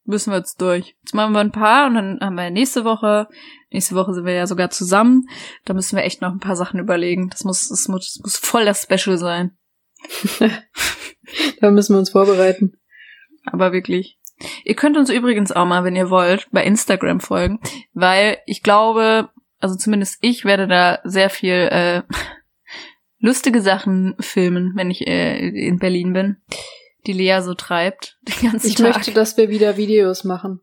müssen wir jetzt durch. Jetzt machen wir ein paar und dann haben wir nächste Woche. Nächste Woche sind wir ja sogar zusammen. Da müssen wir echt noch ein paar Sachen überlegen. Das muss, das muss, das muss voll das Special sein. da müssen wir uns vorbereiten. Aber wirklich. Ihr könnt uns übrigens auch mal, wenn ihr wollt, bei Instagram folgen, weil ich glaube, also zumindest ich werde da sehr viel äh, lustige Sachen filmen, wenn ich äh, in Berlin bin, die Lea so treibt den ganzen ich Tag. Ich möchte, dass wir wieder Videos machen.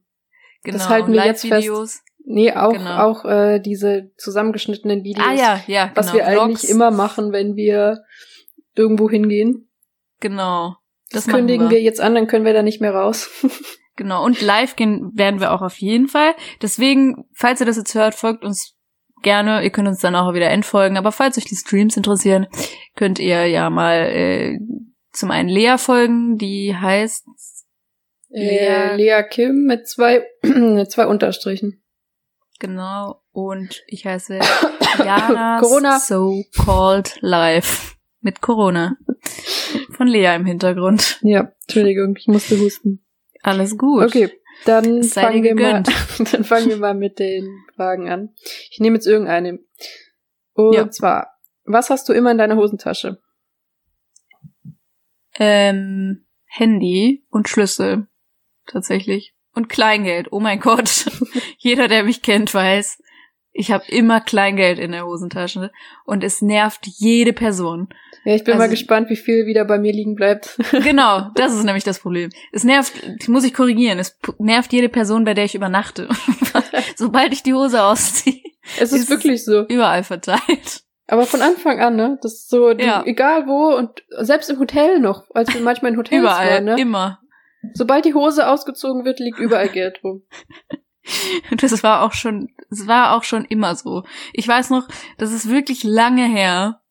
Genau, das halten wir jetzt fest. Nee, auch, genau. auch äh, diese zusammengeschnittenen Videos. Ah ja, ja, genau. Was wir Vlogs. eigentlich immer machen, wenn wir irgendwo hingehen. Genau. Das, das kündigen wir. wir jetzt an, dann können wir da nicht mehr raus. genau, und live gehen werden wir auch auf jeden Fall. Deswegen, falls ihr das jetzt hört, folgt uns gerne. Ihr könnt uns dann auch wieder entfolgen. Aber falls euch die Streams interessieren, könnt ihr ja mal äh, zum einen Lea folgen, die heißt Lea, Lea Kim mit zwei, mit zwei Unterstrichen. Genau. Und ich heiße Jana Corona. So Called Live. Mit Corona. Von Lea im Hintergrund. Ja, Entschuldigung, ich musste husten. Alles gut. Okay. Dann fangen, wir mal, dann fangen wir mal mit den Fragen an. Ich nehme jetzt irgendeine. Und Ja. zwar, was hast du immer in deiner Hosentasche? Ähm, Handy und Schlüssel. Tatsächlich. Und Kleingeld. Oh mein Gott. Jeder, der mich kennt, weiß, ich habe immer Kleingeld in der Hosentasche. Und es nervt jede Person. Ja, ich bin Also- mal gespannt, wie viel wieder bei mir liegen bleibt. Genau, das ist nämlich das Problem. Es nervt, muss ich korrigieren, es nervt jede Person, bei der ich übernachte. Sobald ich die Hose ausziehe, Es ist Ist- wirklich so. überall verteilt. Aber von Anfang an, ne? Das ist so, du, Ja. egal wo und selbst im Hotel noch, als wir manchmal in Hotels Überall, waren, ne? immer. Sobald die Hose ausgezogen wird, liegt überall Geld rum. Das war auch schon, es war auch schon immer so. Ich weiß noch, das ist wirklich lange her.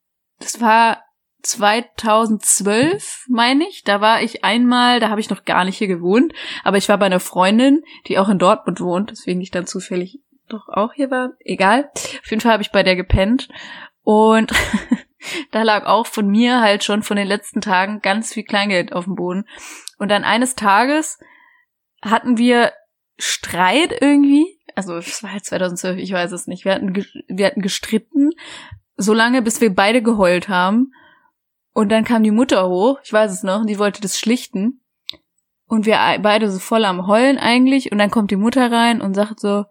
Das war 2012, meine ich. Da war ich einmal, da habe ich noch gar nicht hier gewohnt, aber ich war bei einer Freundin, die auch in Dortmund wohnt, deswegen ich dann zufällig doch auch hier war. Egal. Auf jeden Fall habe ich bei der gepennt und da lag auch von mir halt schon von den letzten Tagen ganz viel Kleingeld auf dem Boden. Und dann eines Tages hatten wir Streit irgendwie. Also es war halt 2012, ich weiß es nicht. Wir hatten, wir hatten gestritten, so lange, bis wir beide geheult haben. Und dann kam die Mutter hoch, ich weiß es noch, und die wollte das schlichten. Und wir ei- beide so voll am Heulen eigentlich. Und dann kommt die Mutter rein und sagt so,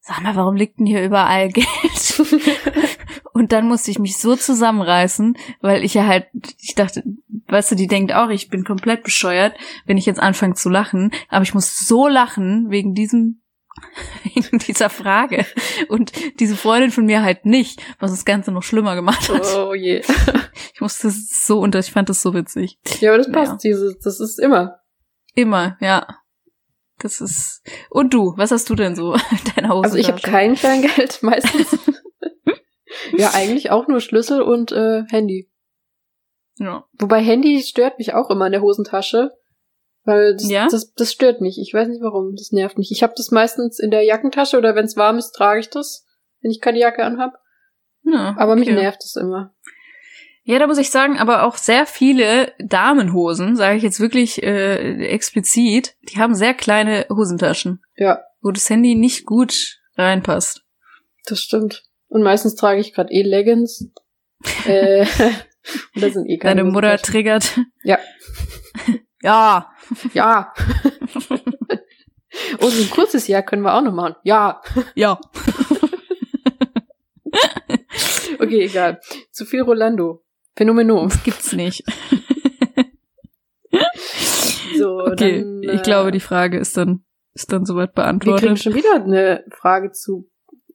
sag mal, warum liegt denn hier überall Geld? und dann musste ich mich so zusammenreißen, weil ich ja halt, ich dachte, weißt du, die denkt auch, ich bin komplett bescheuert, wenn ich jetzt anfange zu lachen. Aber ich muss so lachen wegen diesem, wegen dieser Frage. Und diese Freundin von mir halt nicht, was das Ganze noch schlimmer gemacht hat. Oh je. Ich musste es so unter, ich fand das so witzig. Ja, aber das passt, Ja. dieses, das ist immer. Immer, ja. Das ist. Und du, was hast du denn so in deiner Hose? Also ich habe kein Kleingeld meistens. ja, eigentlich auch nur Schlüssel und äh, Handy. Ja. Wobei Handy stört mich auch immer in der Hosentasche. Weil das, Ja? das, das stört mich. Ich weiß nicht warum. Das nervt mich. Ich habe das meistens in der Jackentasche oder wenn es warm ist, trage ich das, wenn ich keine Jacke anhab. ja Aber mich okay. nervt es immer. Ja, da muss ich sagen, aber auch sehr viele Damenhosen, sage ich jetzt wirklich äh, explizit, die haben sehr kleine Hosentaschen, Ja, wo das Handy nicht gut reinpasst. das stimmt. Und meistens trage ich gerade eh Leggings. äh, und da sind eh keine Deine Mutter triggert. Ja. ja. Ja. oh, so ein kurzes Jahr können wir auch noch machen. Ja. Ja. Okay, egal. Zu viel Rolando. Phänomenon. Das gibt's nicht. So, Okay, dann, ich äh, glaube, die Frage ist dann, ist dann soweit Wir kriegen beantwortet. schon wieder eine Frage zu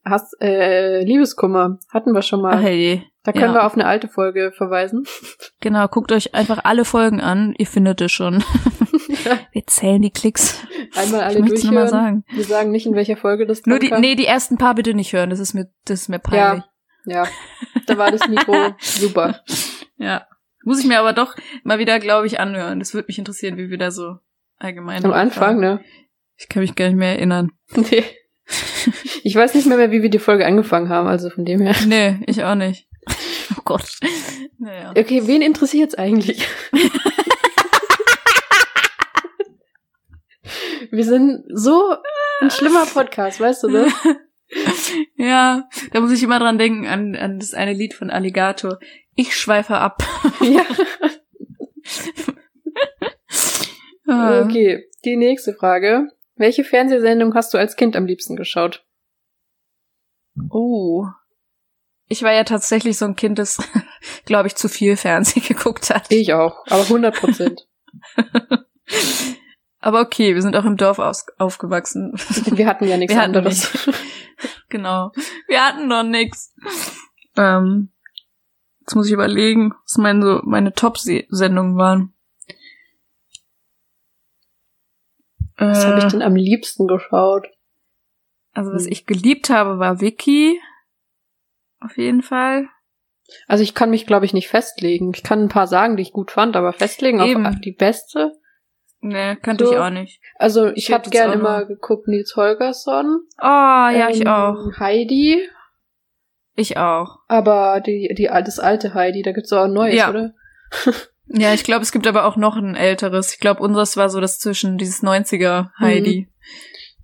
Hass, äh, Liebeskummer. Hatten wir schon mal. Ach hey, da können ja. wir auf eine alte Folge verweisen. genau, guckt euch einfach alle Folgen an, ihr findet es schon. Wir zählen die Klicks. Einmal Ich alle nur mal durchhören. sagen. Wir sagen nicht, in welcher Folge das Nur die, kam. nee, die ersten paar bitte nicht hören, das ist mir, das ist mir peinlich. Ja, da war das Mikro super. Ja. Muss ich mir aber doch mal wieder, glaube ich, anhören. Das würde mich interessieren, wie wir da so allgemein. Am Anfang, waren. ne? Ich kann mich gar nicht mehr erinnern. Nee. Ich weiß nicht mehr, mehr, wie wir die Folge angefangen haben, also von dem her. Nee, ich auch nicht. Oh Gott. Naja. Okay, wen interessiert's eigentlich? Wir sind so ein schlimmer Podcast, weißt du ne? das? Ja, da muss ich immer dran denken, an, an das eine Lied von Alligator. Ich schweife ab. Ja. Ah. Okay, die nächste Frage. Welche Fernsehsendung hast du als Kind am liebsten geschaut? Oh. Ich war ja tatsächlich so ein Kind, das, glaube ich, zu viel Fernsehen geguckt hat. Ich auch, aber 100 Prozent. Aber okay, wir sind auch im Dorf aus, aufgewachsen. Wir hatten ja nichts anderes. genau. Wir hatten noch nix. Ähm, jetzt muss ich überlegen, was meine, so, meine Top-Sendungen waren. Was habe ich Äh, denn am liebsten geschaut? Also was Hm. ich geliebt habe, war Vicky. Auf jeden Fall. Also ich kann mich, glaube ich, nicht festlegen. Ich kann ein paar sagen, die ich gut fand, aber festlegen Eben. auf die beste. Ne, kannte So. ich auch nicht. Also ich Steht habe gern immer geguckt Nils Holgersson. Oh, ja, ich ähm, auch. Heidi, Ich auch. aber die, die, das alte Heidi, da gibt's auch ein neues, Ja. oder? Ja, ich glaube, es gibt aber auch noch ein älteres. Ich glaube, unseres war so das zwischen dieses 90er Heidi.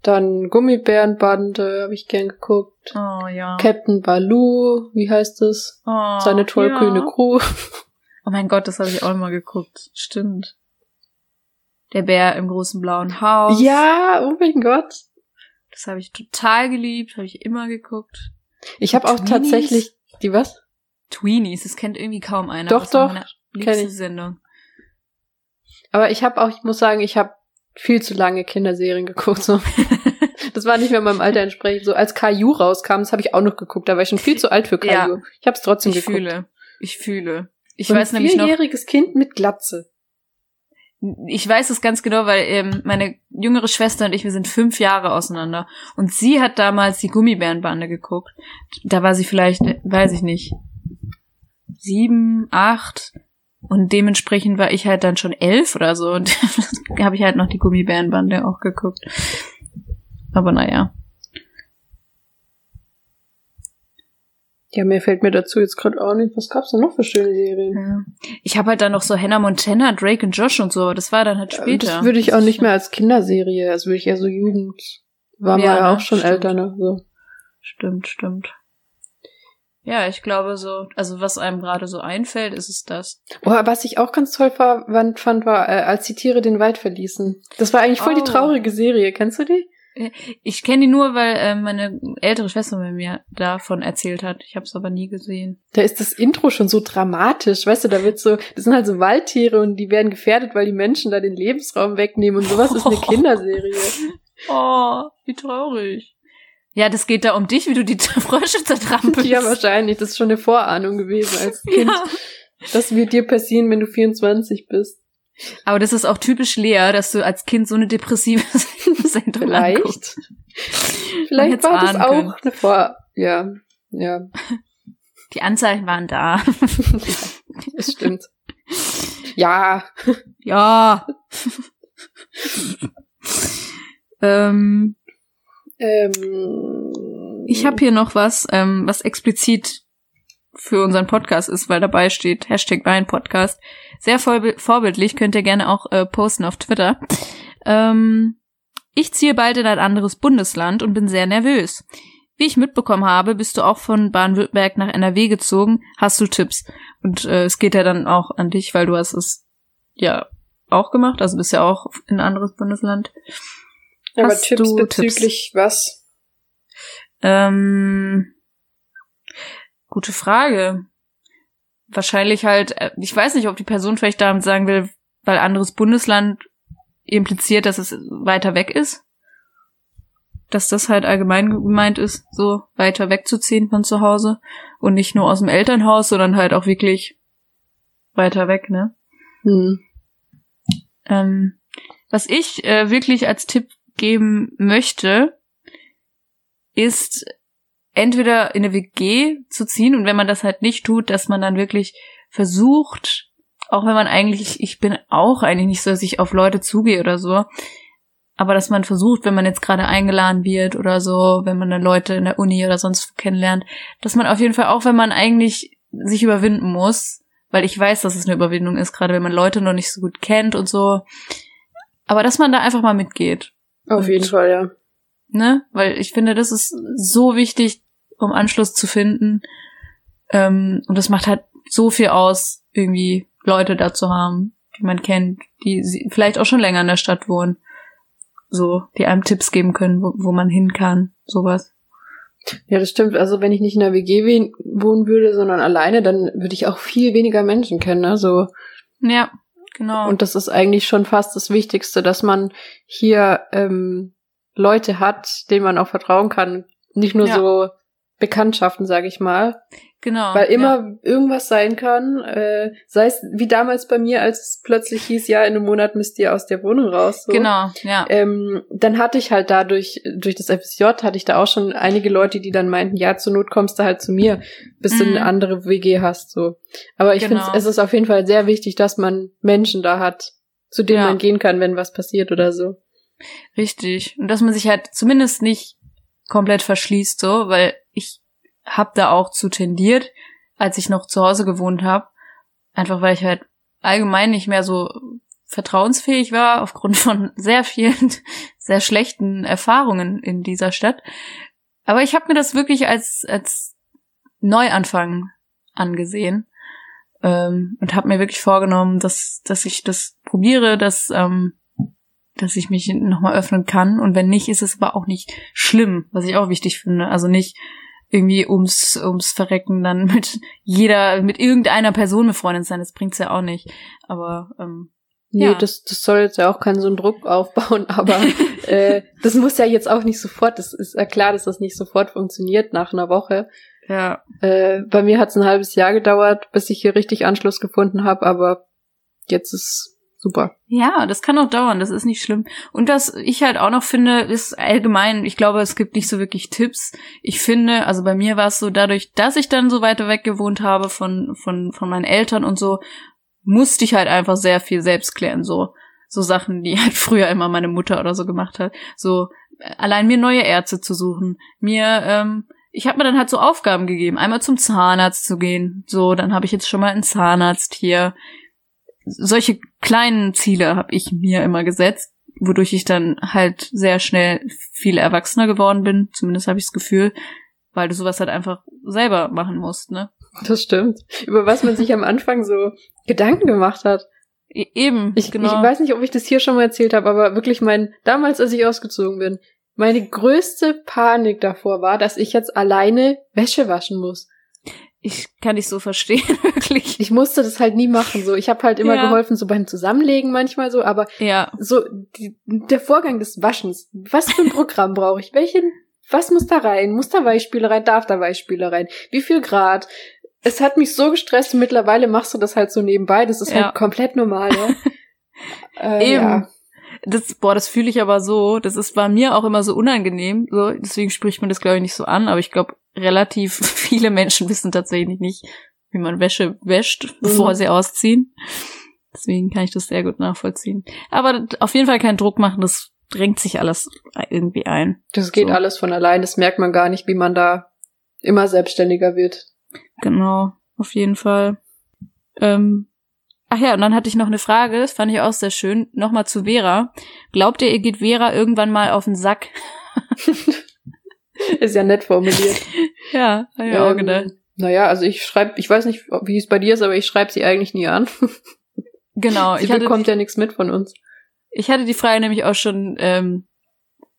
Dann Gummibärenbande habe ich gern geguckt. Oh ja. Captain Baloo, wie heißt es? Oh, Seine tollkühne ja. Crew. Oh mein Gott, das habe ich auch mal geguckt. Stimmt. Der Bär im großen blauen Haus. Ja, oh mein Gott. Das habe ich total geliebt, habe ich immer geguckt. Ich habe auch tatsächlich die was? Tweenies, das kennt irgendwie kaum einer. Doch, doch, kenn ich. Sendung. Aber ich habe auch, ich muss sagen, ich habe viel zu lange Kinderserien geguckt. So. Das war nicht mehr meinem Alter entsprechend. So als Caillou rauskam, das habe ich auch noch geguckt. Da war ich schon viel zu alt für Ja. Caillou. Ich habe es trotzdem Ich geguckt. fühle. Ich fühle. Ich So ein weiß nämlich noch, vierjähriges Kind mit Glatze. ich weiß es ganz genau, weil ähm, meine jüngere Schwester und ich, wir sind fünf Jahre auseinander. Und sie hat damals die Gummibärenbande geguckt. Da war sie vielleicht, weiß ich nicht, sieben, acht. Und dementsprechend war ich halt dann schon elf oder so. Und habe ich halt noch die Gummibärenbande auch geguckt. Aber naja. Ja, mir fällt mir dazu jetzt gerade auch nicht. Was gab's denn noch für schöne Serien? Ja. Ich habe halt dann noch so Hannah Montana, Drake und Josh und so, aber das war dann halt später. Das würde ich auch nicht mehr als Kinderserie, also würde ich eher so Jugend. War Ja, mal ne? auch schon Stimmt. älter, ne? So. Stimmt, stimmt. Ja, ich glaube so, also was einem gerade so einfällt, ist es das. Oh, was ich auch ganz toll fand, fand war, äh, als die Tiere den Wald verließen. Das war eigentlich voll Oh. die traurige Serie. Kennst du die? Ich kenne die nur, weil äh, meine ältere Schwester mir mir davon erzählt hat. Ich habe es aber nie gesehen. Da ist das Intro schon so dramatisch, weißt du, da wird so, das sind halt so Waldtiere und die werden gefährdet, weil die Menschen da den Lebensraum wegnehmen und sowas ist eine Kinderserie. Oh, wie traurig. Ja, das geht da um dich, wie du die Frösche zertrampelst. Ja, wahrscheinlich, das ist schon eine Vorahnung gewesen als Kind. Ja. Das wird dir passieren, wenn du 24 bist. Aber das ist auch typisch Lea, dass du als Kind so eine depressive Sendung anguckst. Vielleicht. Vielleicht war das auch können. eine Vor... Ja, ja, Die Anzeichen waren da. das stimmt. Ja, ja. ähm, ähm, Ich habe hier noch was, ähm, was explizit für unseren Podcast ist, weil dabei steht Hashtag mein Podcast. Sehr vorbi- vorbildlich, könnt ihr gerne auch äh, posten auf Twitter. Ähm, ich ziehe bald in ein anderes Bundesland und bin sehr nervös. Wie ich mitbekommen habe, bist du auch von Baden-Württemberg nach NRW gezogen. Hast du Tipps? Und äh, es geht ja dann auch an dich, weil du hast es ja auch gemacht, also bist ja auch in ein anderes Bundesland. Aber hast Tipps du bezüglich was? Ähm, gute Frage. Wahrscheinlich halt, äh, ich weiß nicht, ob die Person vielleicht damit sagen will, weil anderes Bundesland impliziert, dass es weiter weg ist. Dass das halt allgemein gemeint ist, so weiter wegzuziehen von zu Hause. Und nicht nur aus dem Elternhaus, sondern halt auch wirklich weiter weg, ne? Hm. Ähm, was ich äh, wirklich als Tipp geben möchte, ist entweder in eine WG zu ziehen und wenn man das halt nicht tut, dass man dann wirklich versucht, auch wenn man eigentlich, ich bin auch eigentlich nicht so, dass ich auf Leute zugehe oder so, aber dass man versucht, wenn man jetzt gerade eingeladen wird oder so, wenn man dann Leute in der Uni oder sonst kennenlernt, dass man auf jeden Fall auch, wenn man eigentlich sich überwinden muss, weil ich weiß, dass es eine Überwindung ist, gerade wenn man Leute noch nicht so gut kennt und so, aber dass man da einfach mal mitgeht Auf jeden Fall, ja. ne? Weil ich finde, das ist so wichtig, um Anschluss zu finden. Ähm, und das macht halt so viel aus, irgendwie Leute da zu haben, die man kennt, die sie- vielleicht auch schon länger in der Stadt wohnen. So, die einem Tipps geben können, wo, wo man hin kann, sowas. Ja, das stimmt. Also wenn ich nicht in einer WG wohnen würde, sondern alleine, dann würde ich auch viel weniger Menschen kennen. Also Ja, genau. und das ist eigentlich schon fast das Wichtigste, dass man hier ähm, Leute hat, denen man auch vertrauen kann. Nicht nur Ja. so Bekanntschaften, sage ich mal. Genau. Weil immer Ja. irgendwas sein kann. Äh, sei es wie damals bei mir, als es plötzlich hieß, ja, in einem Monat müsst ihr aus der Wohnung raus. So. Genau, ja. Ähm, dann hatte ich halt dadurch, durch das FSJ, hatte ich da auch schon einige Leute, die dann meinten, ja, zur Not kommst du halt zu mir, bis du Mhm. eine andere WG hast, so. Aber ich Genau. finde, es ist auf jeden Fall sehr wichtig, dass man Menschen da hat, zu denen Ja. man gehen kann, wenn was passiert oder so. Richtig. Und dass man sich halt zumindest nicht komplett verschließt, so, weil ich hab da auch zu tendiert, als ich noch zu Hause gewohnt habe. Einfach weil ich halt allgemein nicht mehr so vertrauensfähig war, aufgrund von sehr vielen, sehr schlechten Erfahrungen in dieser Stadt. Aber ich habe mir das wirklich als, als Neuanfang angesehen ähm, und habe mir wirklich vorgenommen, dass, dass ich das probiere, dass, ähm, dass ich mich nochmal öffnen kann. Und wenn nicht, ist es aber auch nicht schlimm, was ich auch wichtig finde. Also nicht irgendwie ums, ums Verrecken dann mit jeder, mit irgendeiner Person befreundet sein, das bringt's ja auch nicht. Aber ähm, Nee, Ja. das, das soll jetzt ja auch keinen so einen Druck aufbauen, aber äh, das muss ja jetzt auch nicht sofort, das ist ja klar, dass das nicht sofort funktioniert nach einer Woche. ja, Äh, bei mir hat es ein halbes Jahr gedauert, bis ich hier richtig Anschluss gefunden habe, aber jetzt ist super. Ja, das kann auch dauern, das ist nicht schlimm. Und was ich halt auch noch finde, ist allgemein, ich glaube, es gibt nicht so wirklich Tipps. Ich finde, also bei mir war es so, dadurch, dass ich dann so weiter weg gewohnt habe von, von, von meinen Eltern und so, musste ich halt einfach sehr viel selbst klären, so. So Sachen, die halt früher immer meine Mutter oder so gemacht hat. So, äh, allein mir neue Ärzte zu suchen. Mir, ähm, ich habe mir dann halt so Aufgaben gegeben, einmal zum Zahnarzt zu gehen. So, dann habe ich jetzt schon mal einen Zahnarzt hier solche kleinen Ziele habe ich mir immer gesetzt, wodurch ich dann halt sehr schnell viel erwachsener geworden bin. Zumindest habe ich das Gefühl, weil du sowas halt einfach selber machen musst, ne? Das stimmt. Über was man sich am Anfang so Gedanken gemacht hat. E eben, Ich, genau. ich weiß nicht, ob ich das hier schon mal erzählt habe, aber wirklich mein, damals, als ich ausgezogen bin, meine größte Panik davor war, dass ich jetzt alleine Wäsche waschen muss. Ich kann dich so verstehen, wirklich. Ich musste das halt nie machen. So, ich habe halt immer Ja. geholfen, so beim Zusammenlegen manchmal so, aber Ja, so die, der Vorgang des Waschens. Was für ein Programm brauche ich? Welchen? Was muss da rein? Muss da Weichspüler rein? Darf da Weichspüler rein? Wie viel Grad? Es hat mich so gestresst und mittlerweile machst du das halt so nebenbei. Das ist Ja. halt komplett normal, ne? äh, Eben. Ja. Das, boah, das fühle ich aber so. Das ist bei mir auch immer so unangenehm. So, deswegen spricht man das, glaube ich, nicht so an. Aber ich glaube, relativ viele Menschen wissen tatsächlich nicht, wie man Wäsche wäscht, bevor Mhm. sie ausziehen. Deswegen kann ich das sehr gut nachvollziehen. Aber auf jeden Fall keinen Druck machen, das drängt sich alles irgendwie ein. Das geht So. alles von allein. Das merkt man gar nicht, wie man da immer selbstständiger wird. Genau, auf jeden Fall. Ähm, ach ja, und dann hatte ich noch eine Frage, das fand ich auch sehr schön, nochmal zu Vera. Glaubt ihr, ihr geht Vera irgendwann mal auf den Sack? Ist ja nett formuliert. Ja, hab ich auch Ähm, gedacht. Naja, also ich schreibe, ich weiß nicht, wie es bei dir ist, aber ich schreibe sie eigentlich nie an. Genau, Sie ich hatte, bekommt ja nichts mit von uns. ich hatte die Frage nämlich auch schon ähm,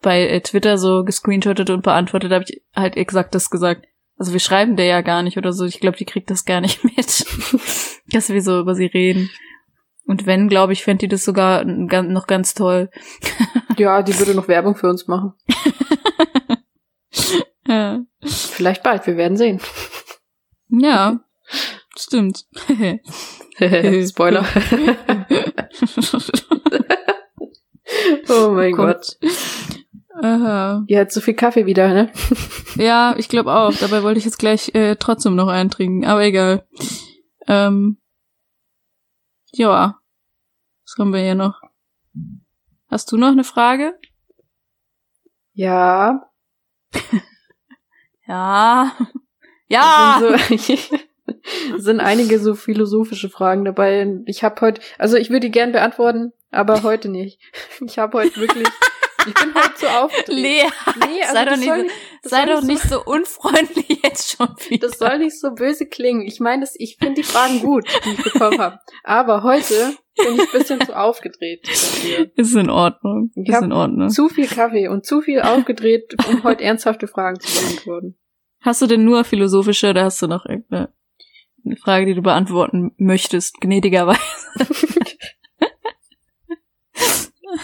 bei äh, Twitter so gescreenshottet und beantwortet, da habe ich halt exakt das gesagt. Also wir schreiben der ja gar nicht oder so. Ich glaube, die kriegt das gar nicht mit, dass wir so über sie reden. Und wenn, glaube ich, fände die das sogar noch ganz toll. Ja, die würde noch Werbung für uns machen. Ja. Vielleicht bald, wir werden sehen. Ja, stimmt. Spoiler. oh mein Gott. Gott. Aha. Ihr zu viel Kaffee wieder, ne? Ja, ich glaube auch. Dabei wollte ich jetzt gleich äh, trotzdem noch eintrinken, aber egal. Ähm, ja. Was haben wir hier noch? Hast du noch eine Frage? Ja. Ja. Ja. Es Sind, so, sind einige so philosophische Fragen dabei. Ich habe heute, also ich würde die gern beantworten, aber heute nicht. Ich habe heute wirklich, ich bin heute so aufgedreht. Lea, Nee, also sei doch nicht so- nicht, sei doch nicht so unfreundlich jetzt schon wieder. Das soll nicht so böse klingen. Ich meine, ich finde die Fragen gut, die ich bekommen habe. Aber heute bin ich ein bisschen zu aufgedreht. dafür. Ist in Ordnung. Ich Ist in Ordnung. Zu viel Kaffee und zu viel aufgedreht, um heute ernsthafte Fragen zu beantworten. Hast du denn nur philosophische oder hast du noch irgendeine eine Frage, die du beantworten möchtest, gnädigerweise?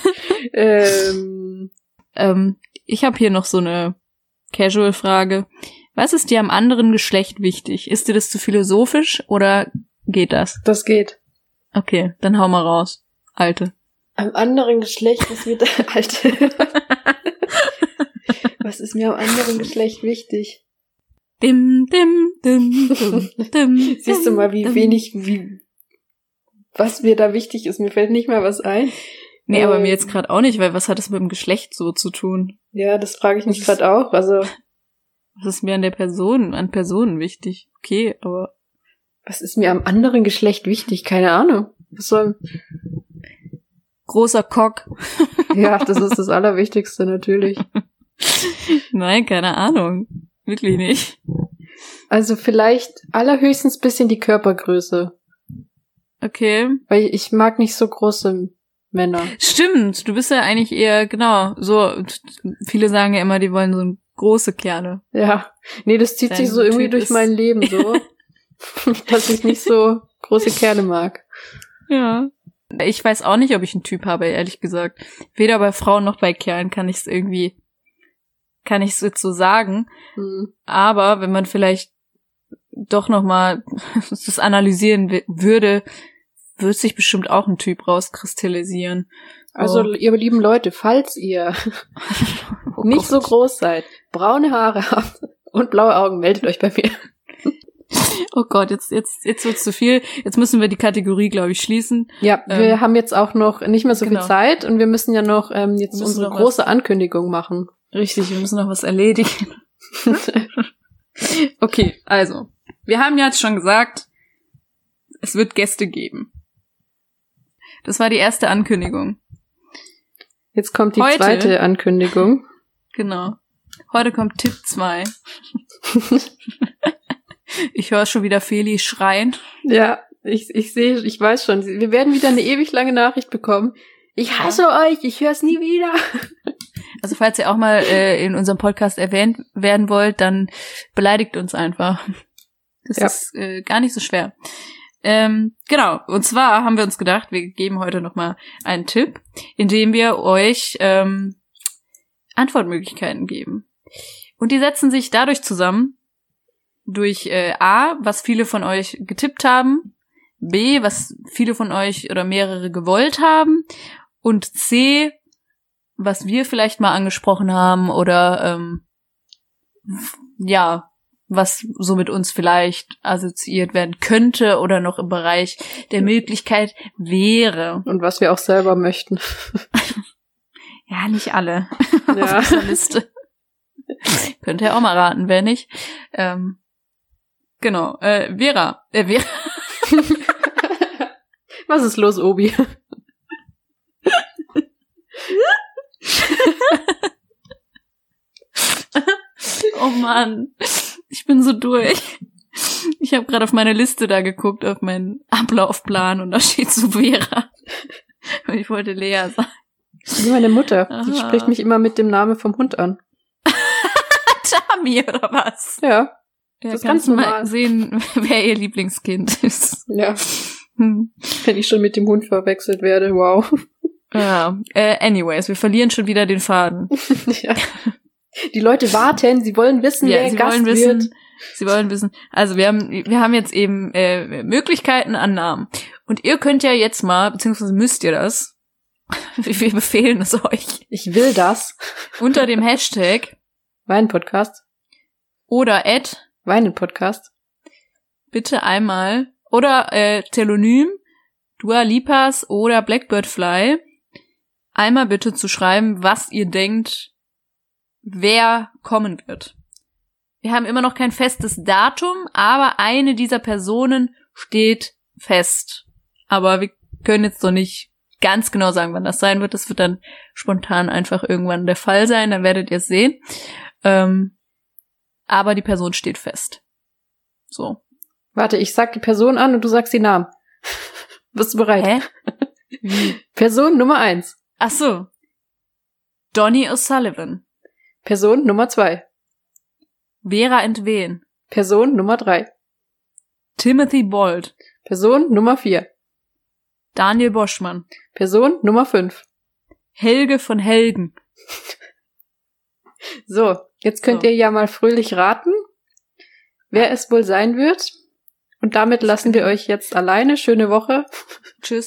ähm, Ähm, ich habe hier noch so eine Casual-Frage. Was ist dir am anderen Geschlecht wichtig? Ist dir das zu philosophisch oder geht das? das geht. Okay, dann hau mal raus. Alte. Am anderen Geschlecht ist mir alte. Was ist mir am anderen Geschlecht wichtig? Dim, dim, dim, dim, dim. Siehst du mal, wie dim. wenig, wie, was mir da wichtig ist. Mir fällt nicht mal was ein. Nee, aber Ähm. mir jetzt gerade auch nicht, weil was hat das mit dem Geschlecht so zu tun? Ja, das frage ich mich gerade auch. Also, Was ist mir an der Person, an Personen wichtig? Okay, aber was ist mir am anderen Geschlecht wichtig? Keine Ahnung. Was soll, großer Cock. Ja, das ist das Allerwichtigste natürlich. Nein, keine Ahnung. Wirklich nicht. Also vielleicht allerhöchstens bisschen die Körpergröße. Okay. Weil ich mag nicht so große Männer. Stimmt, du bist ja eigentlich eher, genau, so, viele sagen ja immer, die wollen so große Kerle. Ja. Nee, das zieht Dein sich so irgendwie Typ durch mein Leben so, dass ich nicht so große Kerle mag. Ja. Ich weiß auch nicht, ob ich einen Typ habe, ehrlich gesagt. Weder bei Frauen noch bei Kerlen kann ich es irgendwie, kann ich es jetzt so sagen. Hm. Aber wenn man vielleicht doch noch mal das analysieren würde, würde sich bestimmt auch ein Typ rauskristallisieren. Also, Oh. ihr lieben Leute, falls ihr Oh nicht so Gott. groß seid, braune Haare habt und blaue Augen, meldet euch bei mir. Oh Gott, jetzt jetzt jetzt wird's zu viel. Jetzt müssen wir die Kategorie, glaube ich, schließen. Ja, wir Ähm, haben jetzt auch noch nicht mehr so genau. viel Zeit und wir müssen ja noch ähm, jetzt Wir unsere noch große Ankündigung machen. Richtig, wir müssen noch was erledigen. Okay, also, wir haben ja jetzt schon gesagt, es wird Gäste geben. Das war die erste Ankündigung. Jetzt kommt die Heute- zweite Ankündigung. Genau. Heute kommt Tipp 2. ich höre schon wieder Feli schreien. Ja, ich, ich sehe, ich weiß schon, wir werden wieder eine ewig lange Nachricht bekommen. Ich hasse euch, ich höre es nie wieder. Also falls ihr auch mal äh, in unserem Podcast erwähnt werden wollt, dann beleidigt uns einfach. Das Ja. ist äh, gar nicht so schwer. Ähm, genau, und zwar haben wir uns gedacht, wir geben heute nochmal einen Tipp, indem wir euch ähm, Antwortmöglichkeiten geben. Und die setzen sich dadurch zusammen, durch äh, A, was viele von euch getippt haben, B, was viele von euch oder mehrere gewollt haben und C, was wir vielleicht mal angesprochen haben oder ähm, ja, was so mit uns vielleicht assoziiert werden könnte oder noch im Bereich der Möglichkeit wäre. Und was wir auch selber möchten. Ja, nicht alle auf Ja. dieser Liste. Könnt ihr auch mal raten, wer nicht. Ähm, genau, äh, Vera, äh, Vera, Was ist los, Obi? oh Mann, ich bin so durch. Ich habe gerade auf meine Liste da geguckt, auf meinen Ablaufplan und da steht so Vera. Und ich wollte Lea sagen. Wie meine Mutter. Die Aha. spricht mich immer mit dem Namen vom Hund an. Tami oder was? Ja. Ja, Das ist kannst ganz du mal sehen, wer ihr Lieblingskind ist. Ja. Hm. Wenn ich schon mit dem Hund verwechselt werde, wow. Ja, äh, anyways, wir verlieren schon wieder den Faden. ja. Die Leute warten, sie wollen wissen, Ja, wer sie Gast wollen wissen, wird. sie wollen wissen. Also wir haben, wir haben jetzt eben äh, Möglichkeiten an Namen. Und ihr könnt ja jetzt mal, beziehungsweise müsst ihr das, wir befehlen es euch, Ich will das. unter dem Hashtag Wein-Podcast. oder Ad Weinen-Podcast. bitte einmal oder äh, Telonym, Dua Lipas oder Blackbird Fly einmal bitte zu schreiben, was ihr denkt, wer kommen wird. Wir haben immer noch kein festes Datum, aber eine dieser Personen steht fest. Aber wir können jetzt noch nicht ganz genau sagen, wann das sein wird. Das wird dann spontan einfach irgendwann der Fall sein, dann werdet ihr es sehen. Ähm, aber die Person steht fest. So. Warte, ich sag die Person an und du sagst die Namen. Bist du bereit? Hä? Person Nummer eins. Ach so. Donny O'Sullivan. Person Nummer zwei. Vera Entwen. Person Nummer drei. Timothy Bold. Person Nummer vier. Daniel Boschmann. Person Nummer fünf. Helge von Helgen. So, jetzt könnt So. ihr ja mal fröhlich raten, wer es wohl sein wird. Und damit lassen wir euch jetzt alleine. Schöne Woche. Tschüss.